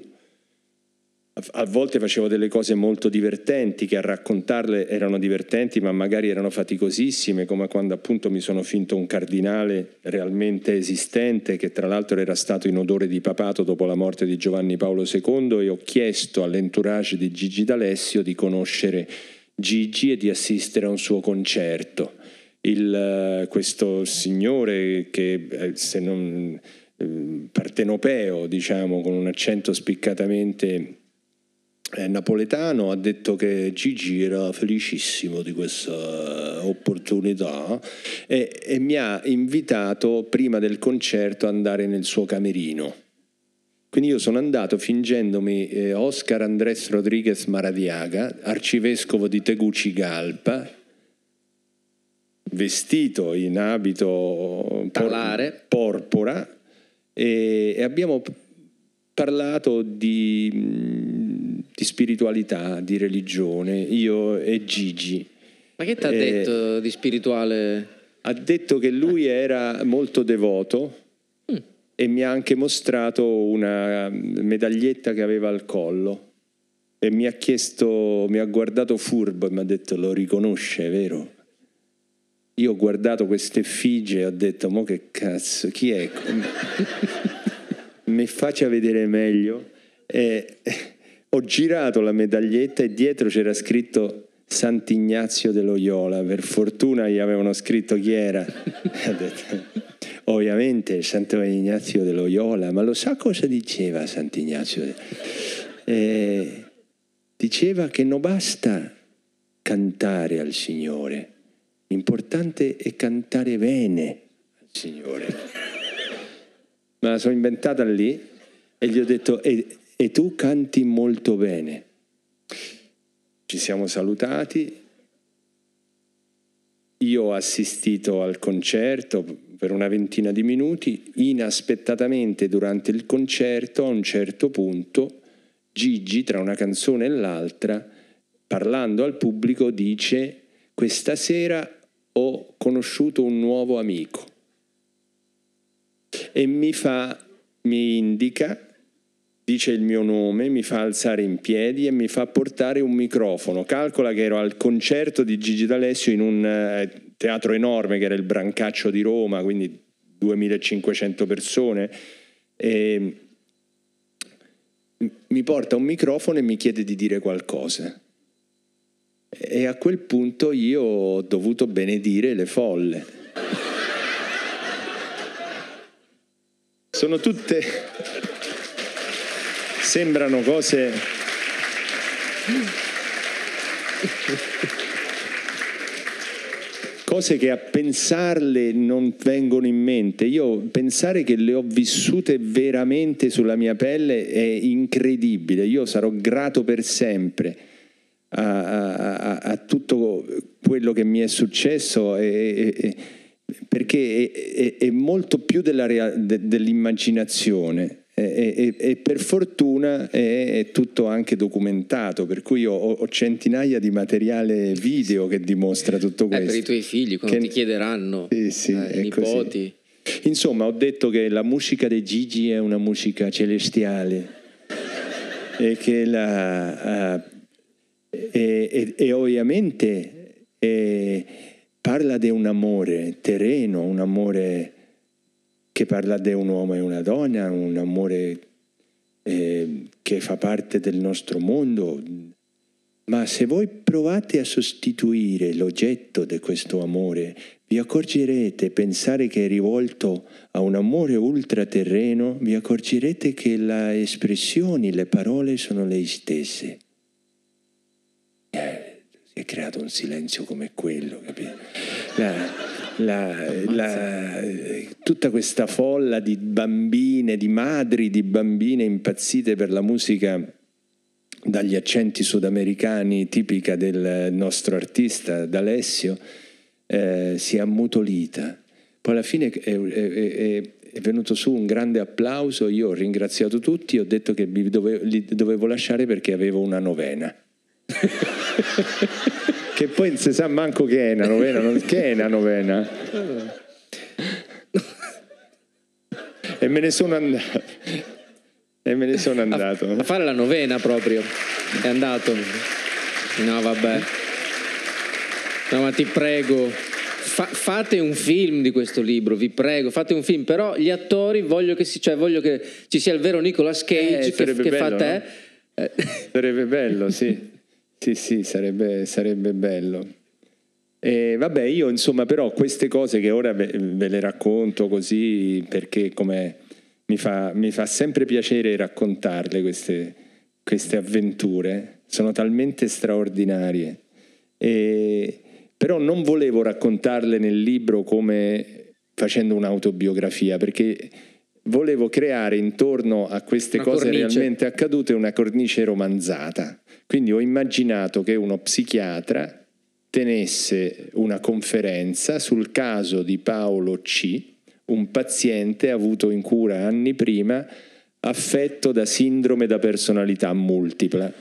a volte facevo delle cose molto divertenti che a raccontarle erano divertenti ma magari erano faticosissime come quando appunto mi sono finto un cardinale realmente esistente che tra l'altro era stato in odore di papato dopo la morte di Giovanni Paolo II e ho chiesto all'entourage di Gigi D'Alessio di conoscere Gigi e di assistere a un suo concerto. Il, questo signore che eh, se non eh, partenopeo diciamo con un accento spiccatamente napoletano ha detto che Gigi era felicissimo di questa opportunità e, e mi ha invitato prima del concerto ad andare nel suo camerino. Quindi io sono andato fingendomi eh, Oscar Andrés Rodriguez Maradiaga, arcivescovo di Tegucigalpa, vestito in abito por- porpora e abbiamo parlato di di spiritualità, di religione, io e Gigi. Ma che ti ha eh, detto di spirituale? Ha detto che lui era molto devoto mm. e mi ha anche mostrato una medaglietta che aveva al collo e mi ha chiesto, mi ha guardato furbo e mi ha detto lo riconosce, vero? Io ho guardato queste effigie e ho detto, mo che cazzo, chi è? mi faccia vedere meglio. E, ho girato la medaglietta e dietro c'era scritto Sant'Ignazio de Loyola. Per fortuna gli avevano scritto chi era. Ovviamente Sant'Ignazio de Loyola, ma lo sa cosa diceva Sant'Ignazio? Eh, diceva che non basta cantare al Signore, l'importante è cantare bene al Signore. Ma sono inventata lì e gli ho detto, e, e tu canti molto bene. Ci siamo salutati, io ho assistito al concerto per una ventina di minuti, inaspettatamente durante il concerto a un certo punto Gigi tra una canzone e l'altra parlando al pubblico dice questa sera ho conosciuto un nuovo amico e mi fa, mi indica, dice il mio nome, mi fa alzare in piedi e mi fa portare un microfono. Calcola che ero al concerto di Gigi D'Alessio in un eh, teatro enorme che era il Brancaccio di Roma, quindi 2500 persone. E mi porta un microfono e mi chiede di dire qualcosa. E a quel punto io ho dovuto benedire le folle. Sono tutte... sembrano cose... cose che a pensarle non vengono in mente. Io pensare che le ho vissute veramente sulla mia pelle è incredibile. Io sarò grato per sempre a, a, a tutto quello che mi è successo e, e, perché è, è, è, molto più della, de, dell'immaginazione. E, e, per fortuna è, è, tutto anche documentato, per cui ho, ho, centinaia di materiale video che dimostra tutto questo. Eh, per i tuoi figli, quando che... ti chiederanno, sì, sì, eh, i nipoti. Così. Insomma, ho detto che la musica di Gigi è una musica celestiale e che la, uh, e, e, e ovviamente e parla di un amore terreno, un amore che parla di un uomo e una donna, un amore eh, che fa parte del nostro mondo. Ma se voi provate a sostituire l'oggetto di questo amore, vi accorgerete, pensare che è rivolto a un amore ultraterreno, vi accorgerete che le espressioni, le parole sono le stesse. Eh, si è creato un silenzio come quello, capito? La, la, la, tutta questa folla di bambine, di madri di bambine impazzite per la musica dagli accenti sudamericani tipica del nostro artista D'Alessio eh, si è ammutolita. Poi alla fine è, è, è, venuto su un grande applauso, io ho ringraziato tutti, ho detto che li dovevo lasciare perché avevo una novena. che poi non si sa manco che è una novena, non, che è una novena. e me ne sono andato. E me ne sono andato. A, a fare la novena proprio. È andato. No, vabbè. No, ma ti prego. Fa, fate un film di questo libro, vi prego, fate un film, però gli attori voglio che, si, cioè, voglio che ci sia il vero Nicolas Cage eh, che, che bello, fa te. No? Eh. Sarebbe bello, sì. Sì, sì, sarebbe, sarebbe bello. E vabbè, io insomma, però queste cose che ora ve, ve le racconto così perché come mi fa, mi fa sempre piacere raccontarle queste, queste avventure, sono talmente straordinarie. E, però non volevo raccontarle nel libro come facendo un'autobiografia, perché volevo creare intorno a queste una cose cornice. realmente accadute una cornice romanzata. Quindi ho immaginato che uno psichiatra tenesse una conferenza sul caso di Paolo C., un paziente avuto in cura anni prima affetto da sindrome da personalità multipla.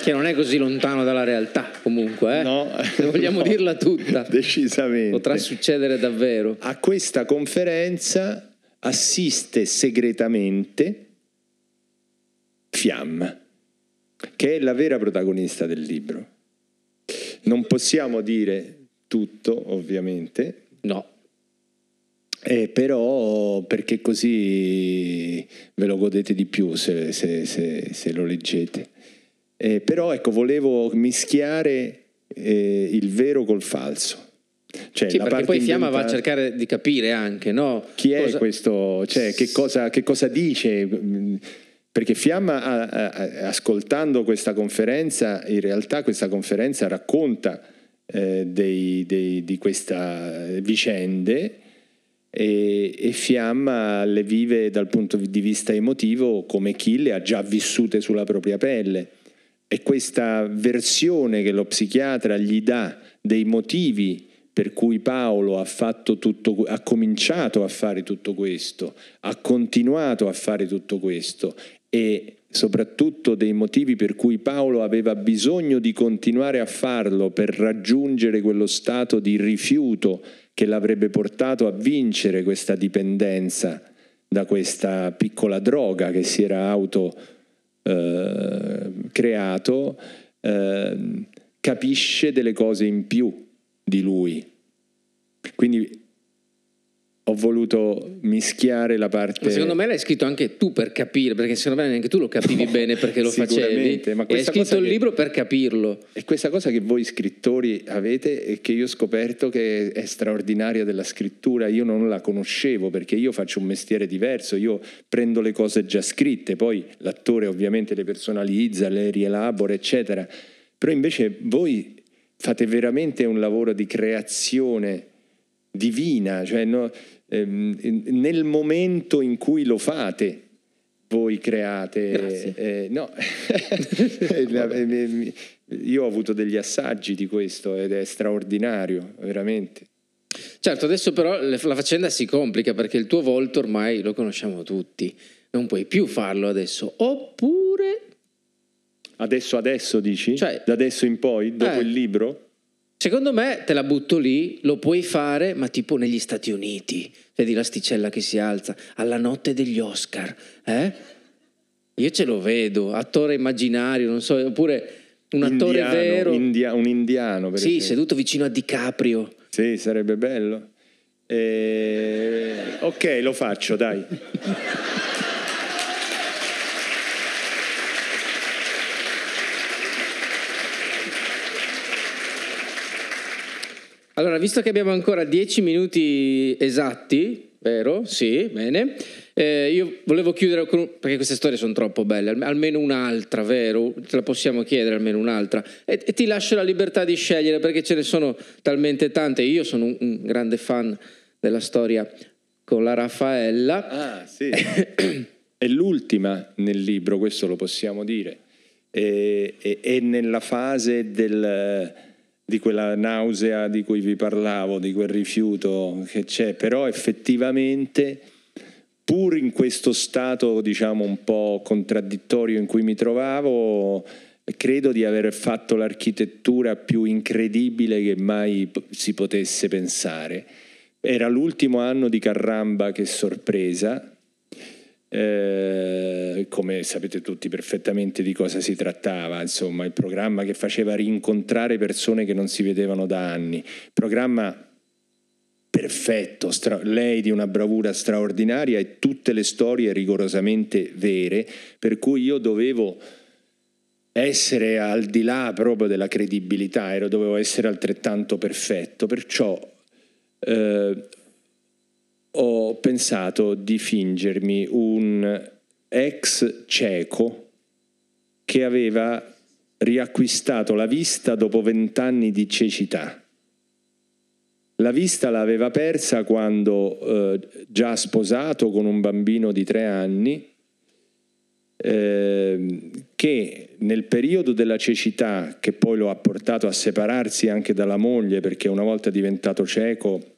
Che non è così lontano dalla realtà, comunque, eh? No, Se vogliamo no, dirla tutta. Decisamente. Potrà succedere davvero. A questa conferenza assiste segretamente Fiamma che è la vera protagonista del libro. Non possiamo dire tutto, ovviamente. No. Eh, però perché così ve lo godete di più se, se, se, se lo leggete. Eh, però ecco, volevo mischiare eh, il vero col falso. Cioè, sì, perché poi Fiamma va a cercare di capire anche no? chi è cosa... questo, cioè, che, cosa, che cosa dice perché Fiamma, ascoltando questa conferenza, in realtà questa conferenza racconta eh, dei, dei, di queste vicende e, e, Fiamma le vive dal punto di vista emotivo come chi le ha già vissute sulla propria pelle. E questa versione che lo psichiatra gli dà dei motivi per cui Paolo ha, tutto, ha, cominciato a fare tutto questo, ha continuato a fare tutto questo e soprattutto dei motivi per cui Paolo aveva bisogno di continuare a farlo per raggiungere quello stato di rifiuto che l'avrebbe portato a vincere questa dipendenza da questa piccola droga che si era auto eh, creato, eh, capisce delle cose in più di lui. Quindi ho voluto mischiare la parte. Ma secondo me l'hai scritto anche tu per capire, perché secondo me neanche tu lo capivi bene perché lo facevi. Ma hai scritto il che... libro per capirlo. È questa cosa che voi scrittori avete e che io ho scoperto che è straordinaria della scrittura. Io non la conoscevo perché io faccio un mestiere diverso, io prendo le cose già scritte, poi l'attore ovviamente le personalizza, le rielabora, eccetera. Però invece voi fate veramente un lavoro di creazione divina, cioè no, nel momento in cui lo fate, voi create... Eh, no, io ho avuto degli assaggi di questo ed è straordinario, veramente. Certo, adesso però la faccenda si complica perché il tuo volto ormai lo conosciamo tutti, non puoi più farlo adesso, oppure... Adesso adesso dici? Cioè, da adesso in poi, dopo eh, il libro? Secondo me te la butto lì, lo puoi fare, ma tipo negli Stati Uniti, vedi l'asticella che si alza, alla notte degli Oscar, eh? Io ce lo vedo, attore immaginario, non so, oppure un attore indiano, vero. India, un indiano, per Sì, esempio. seduto vicino a DiCaprio. Sì, sarebbe bello. Eh, ok, lo faccio, dai. Allora, visto che abbiamo ancora dieci minuti esatti, vero? Sì, bene. Eh, io volevo chiudere con, perché queste storie sono troppo belle, almeno un'altra, vero? Te la possiamo chiedere almeno un'altra. E, e ti lascio la libertà di scegliere perché ce ne sono talmente tante. Io sono un, un grande fan della storia con la Raffaella. Ah, sì. È l'ultima nel libro, questo lo possiamo dire. È nella fase del di quella nausea di cui vi parlavo, di quel rifiuto che c'è, però effettivamente pur in questo stato diciamo un po' contraddittorio in cui mi trovavo, credo di aver fatto l'architettura più incredibile che mai si potesse pensare. Era l'ultimo anno di Carramba che sorpresa, eh, come sapete tutti perfettamente di cosa si trattava, insomma, il programma che faceva rincontrare persone che non si vedevano da anni, programma perfetto, stra- lei di una bravura straordinaria e tutte le storie rigorosamente vere, per cui io dovevo essere al di là proprio della credibilità, ero, dovevo essere altrettanto perfetto, perciò eh, ho pensato di fingermi un ex cieco che aveva riacquistato la vista dopo vent'anni di cecità. La vista l'aveva persa quando, eh, già sposato con un bambino di tre anni, eh, che nel periodo della cecità, che poi lo ha portato a separarsi anche dalla moglie perché una volta diventato cieco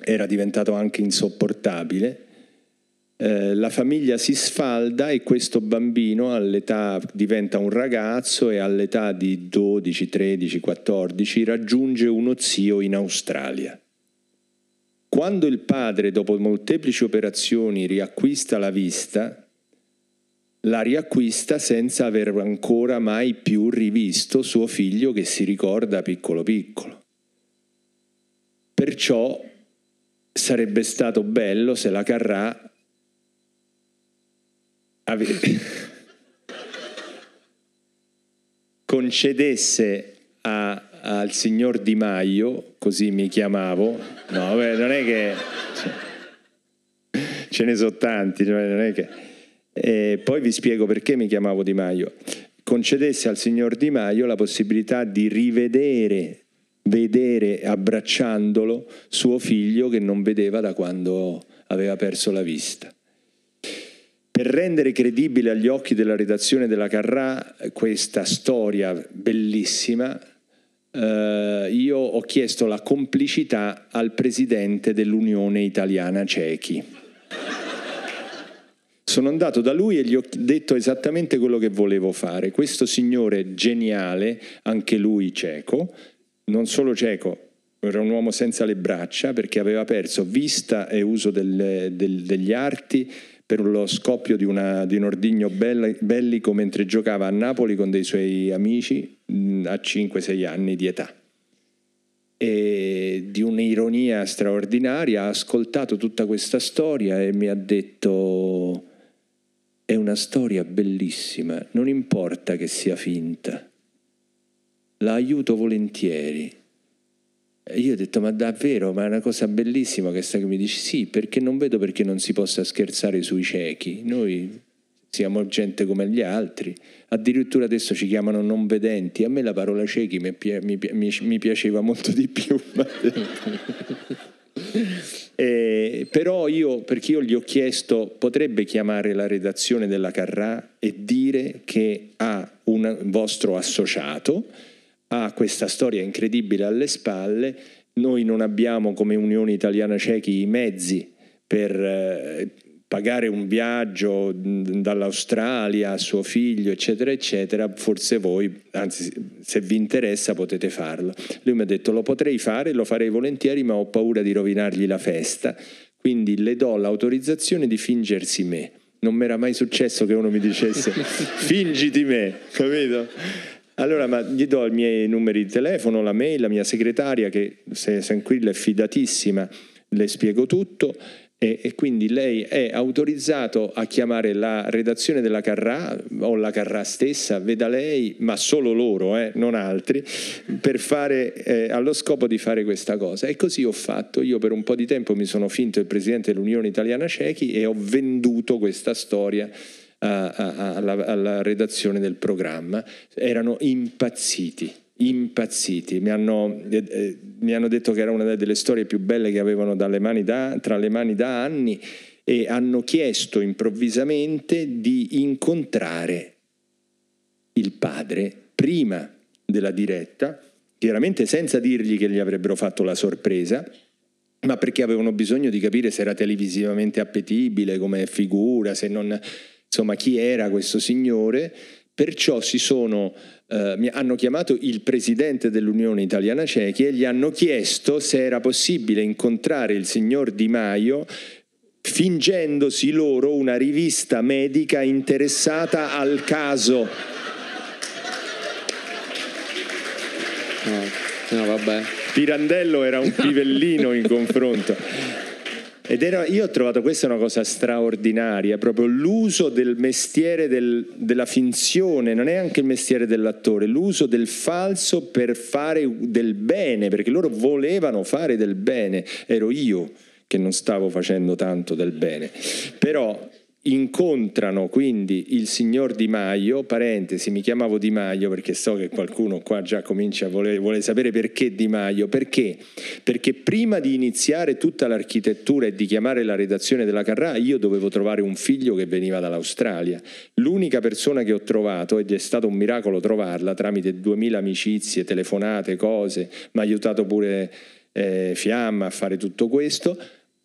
era diventato anche insopportabile. Eh, la famiglia si sfalda e questo bambino all'età diventa un ragazzo e all'età di 12, 13, 14 raggiunge uno zio in Australia. Quando il padre, dopo molteplici operazioni, riacquista la vista, la riacquista senza aver ancora mai più rivisto suo figlio che si ricorda piccolo piccolo. Perciò sarebbe stato bello se la Carrà ave... concedesse a, al signor Di Maio, così mi chiamavo, no, beh, non è che cioè, ce ne sono tanti, che... E poi vi spiego perché mi chiamavo Di Maio. Concedesse al signor Di Maio la possibilità di rivedere vedere abbracciandolo suo figlio che non vedeva da quando aveva perso la vista. Per rendere credibile agli occhi della redazione della Carrà questa storia bellissima, eh, io ho chiesto la complicità al presidente dell'Unione Italiana Cechi. Sono andato da lui e gli ho detto esattamente quello che volevo fare. Questo signore geniale, anche lui cieco, non solo cieco, era un uomo senza le braccia perché aveva perso vista e uso del, del, degli arti per lo scoppio di, una, di un ordigno bellico mentre giocava a Napoli con dei suoi amici a 5-6 anni di età. E di un'ironia straordinaria ha ascoltato tutta questa storia e mi ha detto è una storia bellissima, non importa che sia finta, la aiuto volentieri. E io ho detto, ma davvero, ma è una cosa bellissima questa che mi dici? Sì, perché non vedo perché non si possa scherzare sui ciechi. Noi siamo gente come gli altri. Addirittura adesso ci chiamano non vedenti. A me la parola ciechi mi, mi, mi, mi piaceva molto di più. eh, però io, perché io gli ho chiesto, potrebbe chiamare la redazione della Carrà e dire che ha un vostro associato ha questa storia incredibile alle spalle, noi non abbiamo come Unione Italiana Cechi i mezzi per eh, pagare un viaggio dall'Australia a suo figlio, eccetera, eccetera, forse voi, anzi se vi interessa potete farlo. Lui mi ha detto lo potrei fare, lo farei volentieri, ma ho paura di rovinargli la festa, quindi le do l'autorizzazione di fingersi me. Non mi era mai successo che uno mi dicesse fingiti me, capito? Allora, ma gli do i miei numeri di telefono, la mail, la mia segretaria che se è tranquilla è fidatissima, le spiego tutto e, e, quindi lei è autorizzato a chiamare la redazione della Carrà o la Carrà stessa, veda lei, ma solo loro, eh, non altri, per fare, eh, allo scopo di fare questa cosa. E così ho fatto. Io per un po' di tempo mi sono finto il presidente dell'Unione Italiana Cechi e ho venduto questa storia alla, alla redazione del programma, erano impazziti impazziti, mi hanno, eh, eh, mi hanno, detto che era una delle storie più belle che avevano da, tra le mani da anni e hanno chiesto improvvisamente di incontrare il padre prima della diretta, chiaramente senza dirgli che gli avrebbero fatto la sorpresa, ma perché avevano bisogno di capire se era televisivamente appetibile come figura, se non insomma chi era questo signore, perciò si sono, eh, hanno chiamato il presidente dell'Unione Italiana Cechi e gli hanno chiesto se era possibile incontrare il signor Di Maio fingendosi loro una rivista medica interessata al caso. No, no vabbè. Pirandello era un pivellino in confronto. Ed era, io ho trovato questa una cosa straordinaria, proprio l'uso del mestiere del, della finzione, non è anche il mestiere dell'attore, l'uso del falso per fare del bene, perché loro volevano fare del bene, ero io che non stavo facendo tanto del bene. Però incontrano quindi il signor Di Maio, parentesi, mi chiamavo Di Maio perché so che qualcuno qua già comincia a voler, vuole sapere perché Di Maio, perché? Perché prima di iniziare tutta l'architettura e di chiamare la redazione della Carrà io dovevo trovare un figlio che veniva dall'Australia. L'unica persona che ho trovato, ed è stato un miracolo trovarla tramite duemila amicizie, telefonate, cose, mi ha aiutato pure eh, Fiamma a fare tutto questo,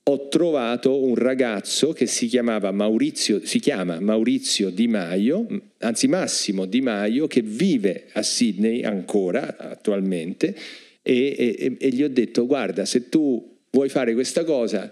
ho trovato un ragazzo che si chiamava Maurizio, si chiama Maurizio Di Maio, anzi Massimo Di Maio, che vive a Sydney ancora attualmente e, e, e gli ho detto guarda se tu vuoi fare questa cosa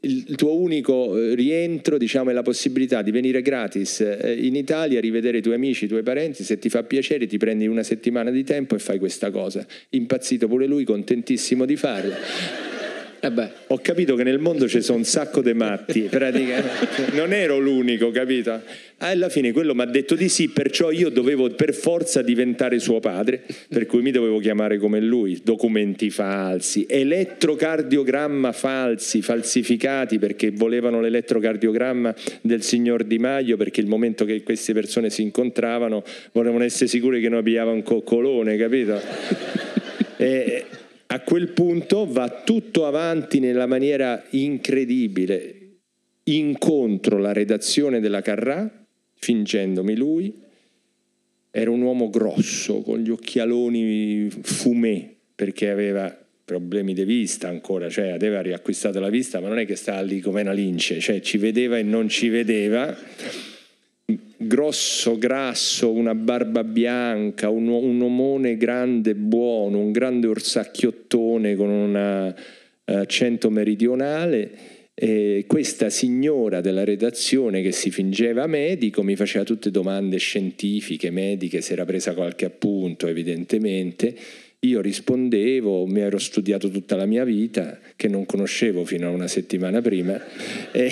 il tuo unico eh, rientro diciamo, è la possibilità di venire gratis eh, in Italia, rivedere i tuoi amici, i tuoi parenti, se ti fa piacere ti prendi una settimana di tempo e fai questa cosa. Impazzito pure lui, contentissimo di farla. Eh Ho capito che nel mondo ci sono un sacco di matti, praticamente. non ero l'unico, capito? Alla fine quello mi ha detto di sì, perciò io dovevo per forza diventare suo padre, per cui mi dovevo chiamare come lui. Documenti falsi, elettrocardiogramma falsi, falsificati perché volevano l'elettrocardiogramma del signor Di Maio, perché il momento che queste persone si incontravano volevano essere sicuri che non pigliava un coccolone, capito? E, a quel punto va tutto avanti nella maniera incredibile. Incontro la redazione della Carrà, fingendomi lui. Era un uomo grosso, con gli occhialoni fumé, perché aveva problemi di vista ancora, cioè aveva riacquistato la vista, ma non è che stava lì come una lince, cioè ci vedeva e non ci vedeva. Grosso, grasso, una barba bianca, un, un omone grande, buono, un grande orsacchiottone con un accento meridionale. E questa signora della redazione che si fingeva medico mi faceva tutte domande scientifiche, mediche, si era presa qualche appunto evidentemente io rispondevo, mi ero studiato tutta la mia vita, che non conoscevo fino a una settimana prima, e,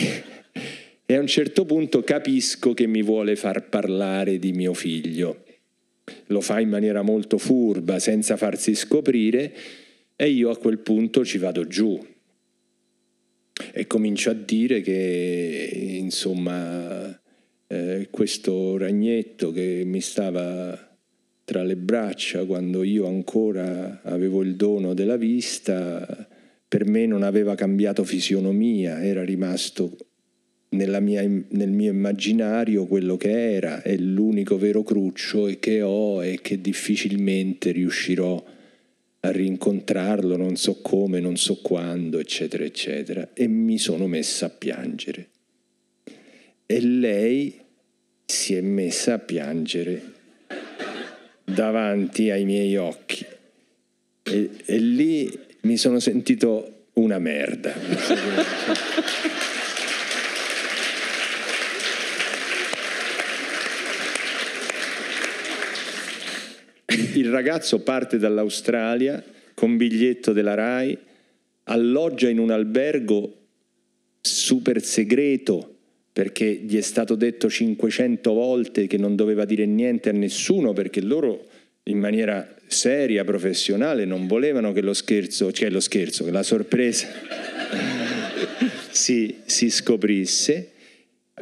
e a un certo punto capisco che mi vuole far parlare di mio figlio. Lo fa in maniera molto furba, senza farsi scoprire, e io a quel punto ci vado giù e comincio a dire che insomma eh, questo ragnetto che mi stava tra le braccia quando io ancora avevo il dono della vista, per me non aveva cambiato fisionomia, era rimasto mia, nel mio immaginario quello che era, è l'unico vero cruccio che ho e che difficilmente riuscirò a rincontrarlo, non so come, non so quando, eccetera, eccetera. E mi sono messa a piangere. E lei si è messa a piangere davanti ai miei occhi. E, e lì mi sono sentito una merda. Il ragazzo parte dall'Australia con biglietto della RAI, alloggia in un albergo super segreto perché gli è stato detto 500 volte che non doveva dire niente a nessuno perché loro in maniera seria, professionale, non volevano che lo scherzo, cioè lo scherzo, che la sorpresa si, si scoprisse.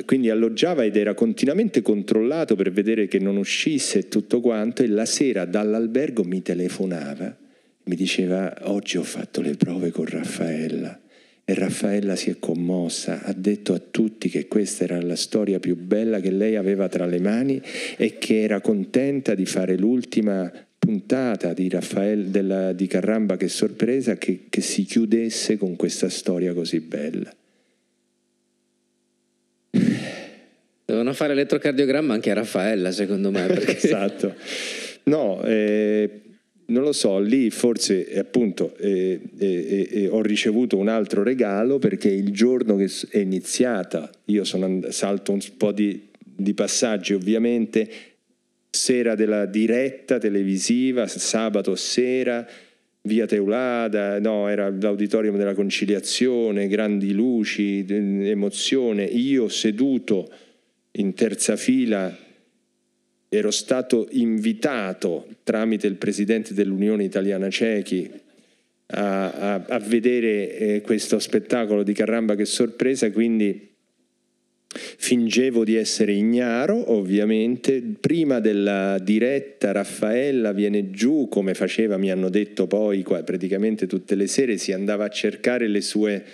Quindi alloggiava ed era continuamente controllato per vedere che non uscisse e tutto quanto e la sera dall'albergo mi telefonava, mi diceva oggi ho fatto le prove con Raffaella e Raffaella si è commossa, ha detto a tutti che questa era la storia più bella che lei aveva tra le mani e che era contenta di fare l'ultima puntata di, Raffaele, della, di Carramba che sorpresa che, che si chiudesse con questa storia così bella. Devono fare elettrocardiogramma anche a Raffaella, secondo me. Perché... esatto. No, eh, non lo so, lì forse appunto eh, eh, eh, ho ricevuto un altro regalo perché il giorno che è iniziata, io sono, salto un po' di, di passaggi ovviamente, sera della diretta televisiva, sabato sera, via Teulada, no, era l'auditorium della conciliazione, grandi luci, emozione, io seduto in terza fila ero stato invitato tramite il presidente dell'Unione Italiana Cechi a, a, a vedere eh, questo spettacolo di Carramba che sorpresa, quindi fingevo di essere ignaro, ovviamente. Prima della diretta Raffaella viene giù, come faceva, mi hanno detto poi, qua, praticamente tutte le sere si andava a cercare le sue,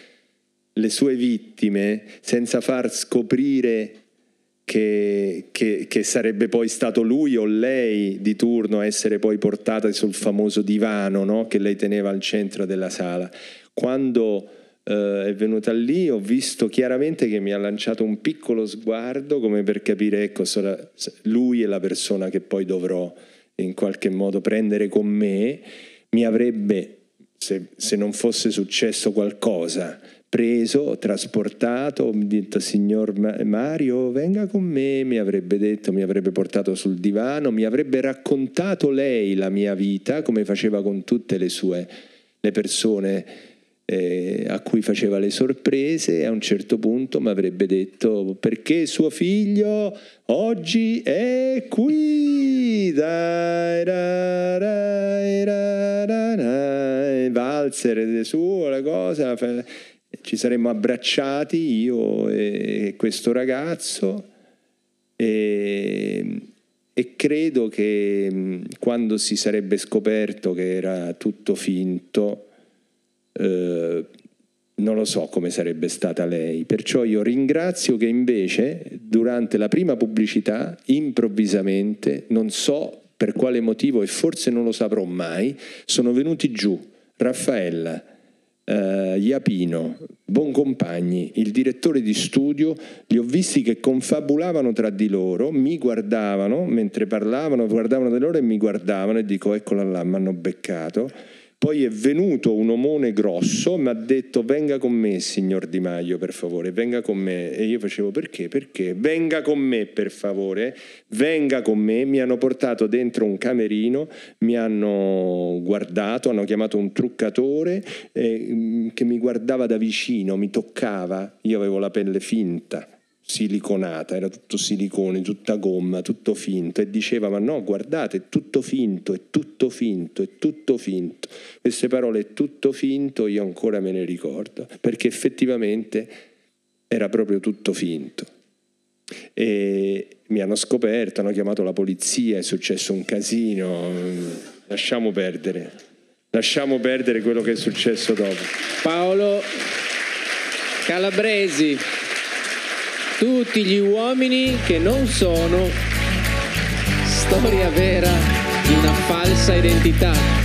le sue vittime senza far scoprire che, che, che, sarebbe poi stato lui o lei di turno a essere poi portata sul famoso divano no? che lei teneva al centro della sala. Quando eh, è venuta lì ho visto chiaramente che mi ha lanciato un piccolo sguardo come per capire, ecco, lui è la persona che poi dovrò in qualche modo prendere con me, mi avrebbe, se, se non fosse successo qualcosa, preso, trasportato, detto signor Mario venga con me, mi avrebbe detto, mi avrebbe portato sul divano, mi avrebbe raccontato lei la mia vita come faceva con tutte le sue le persone eh, a cui faceva le sorprese e a un certo punto mi avrebbe detto perché suo figlio oggi è qui dai, dai, dai, valzer suo la cosa ci saremmo abbracciati io e questo ragazzo e, e credo che quando si sarebbe scoperto che era tutto finto, eh, non lo so come sarebbe stata lei. Perciò io ringrazio che invece durante la prima pubblicità, improvvisamente, non so per quale motivo e forse non lo saprò mai, sono venuti giù Raffaella, eh, Iapino, Boncompagni, il direttore di studio, li ho visti che confabulavano tra di loro, mi guardavano mentre parlavano, guardavano di loro e mi guardavano e dico eccola là, mi hanno beccato poi è venuto un omone grosso, mi ha detto venga con me signor Di Maio per favore, venga con me. E io facevo perché? Perché? Venga con me per favore, venga con me. Mi hanno portato dentro un camerino, mi hanno guardato, hanno chiamato un truccatore eh, che mi guardava da vicino, mi toccava, io avevo la pelle finta siliconata, era tutto silicone, tutta gomma, tutto finto e diceva ma no guardate è tutto finto, è tutto finto, è tutto finto. Queste parole tutto finto io ancora me ne ricordo perché effettivamente era proprio tutto finto. E mi hanno scoperto, hanno chiamato la polizia, è successo un casino, lasciamo perdere, lasciamo perdere quello che è successo dopo. Paolo Calabresi tutti gli uomini che non sono storia vera di una falsa identità.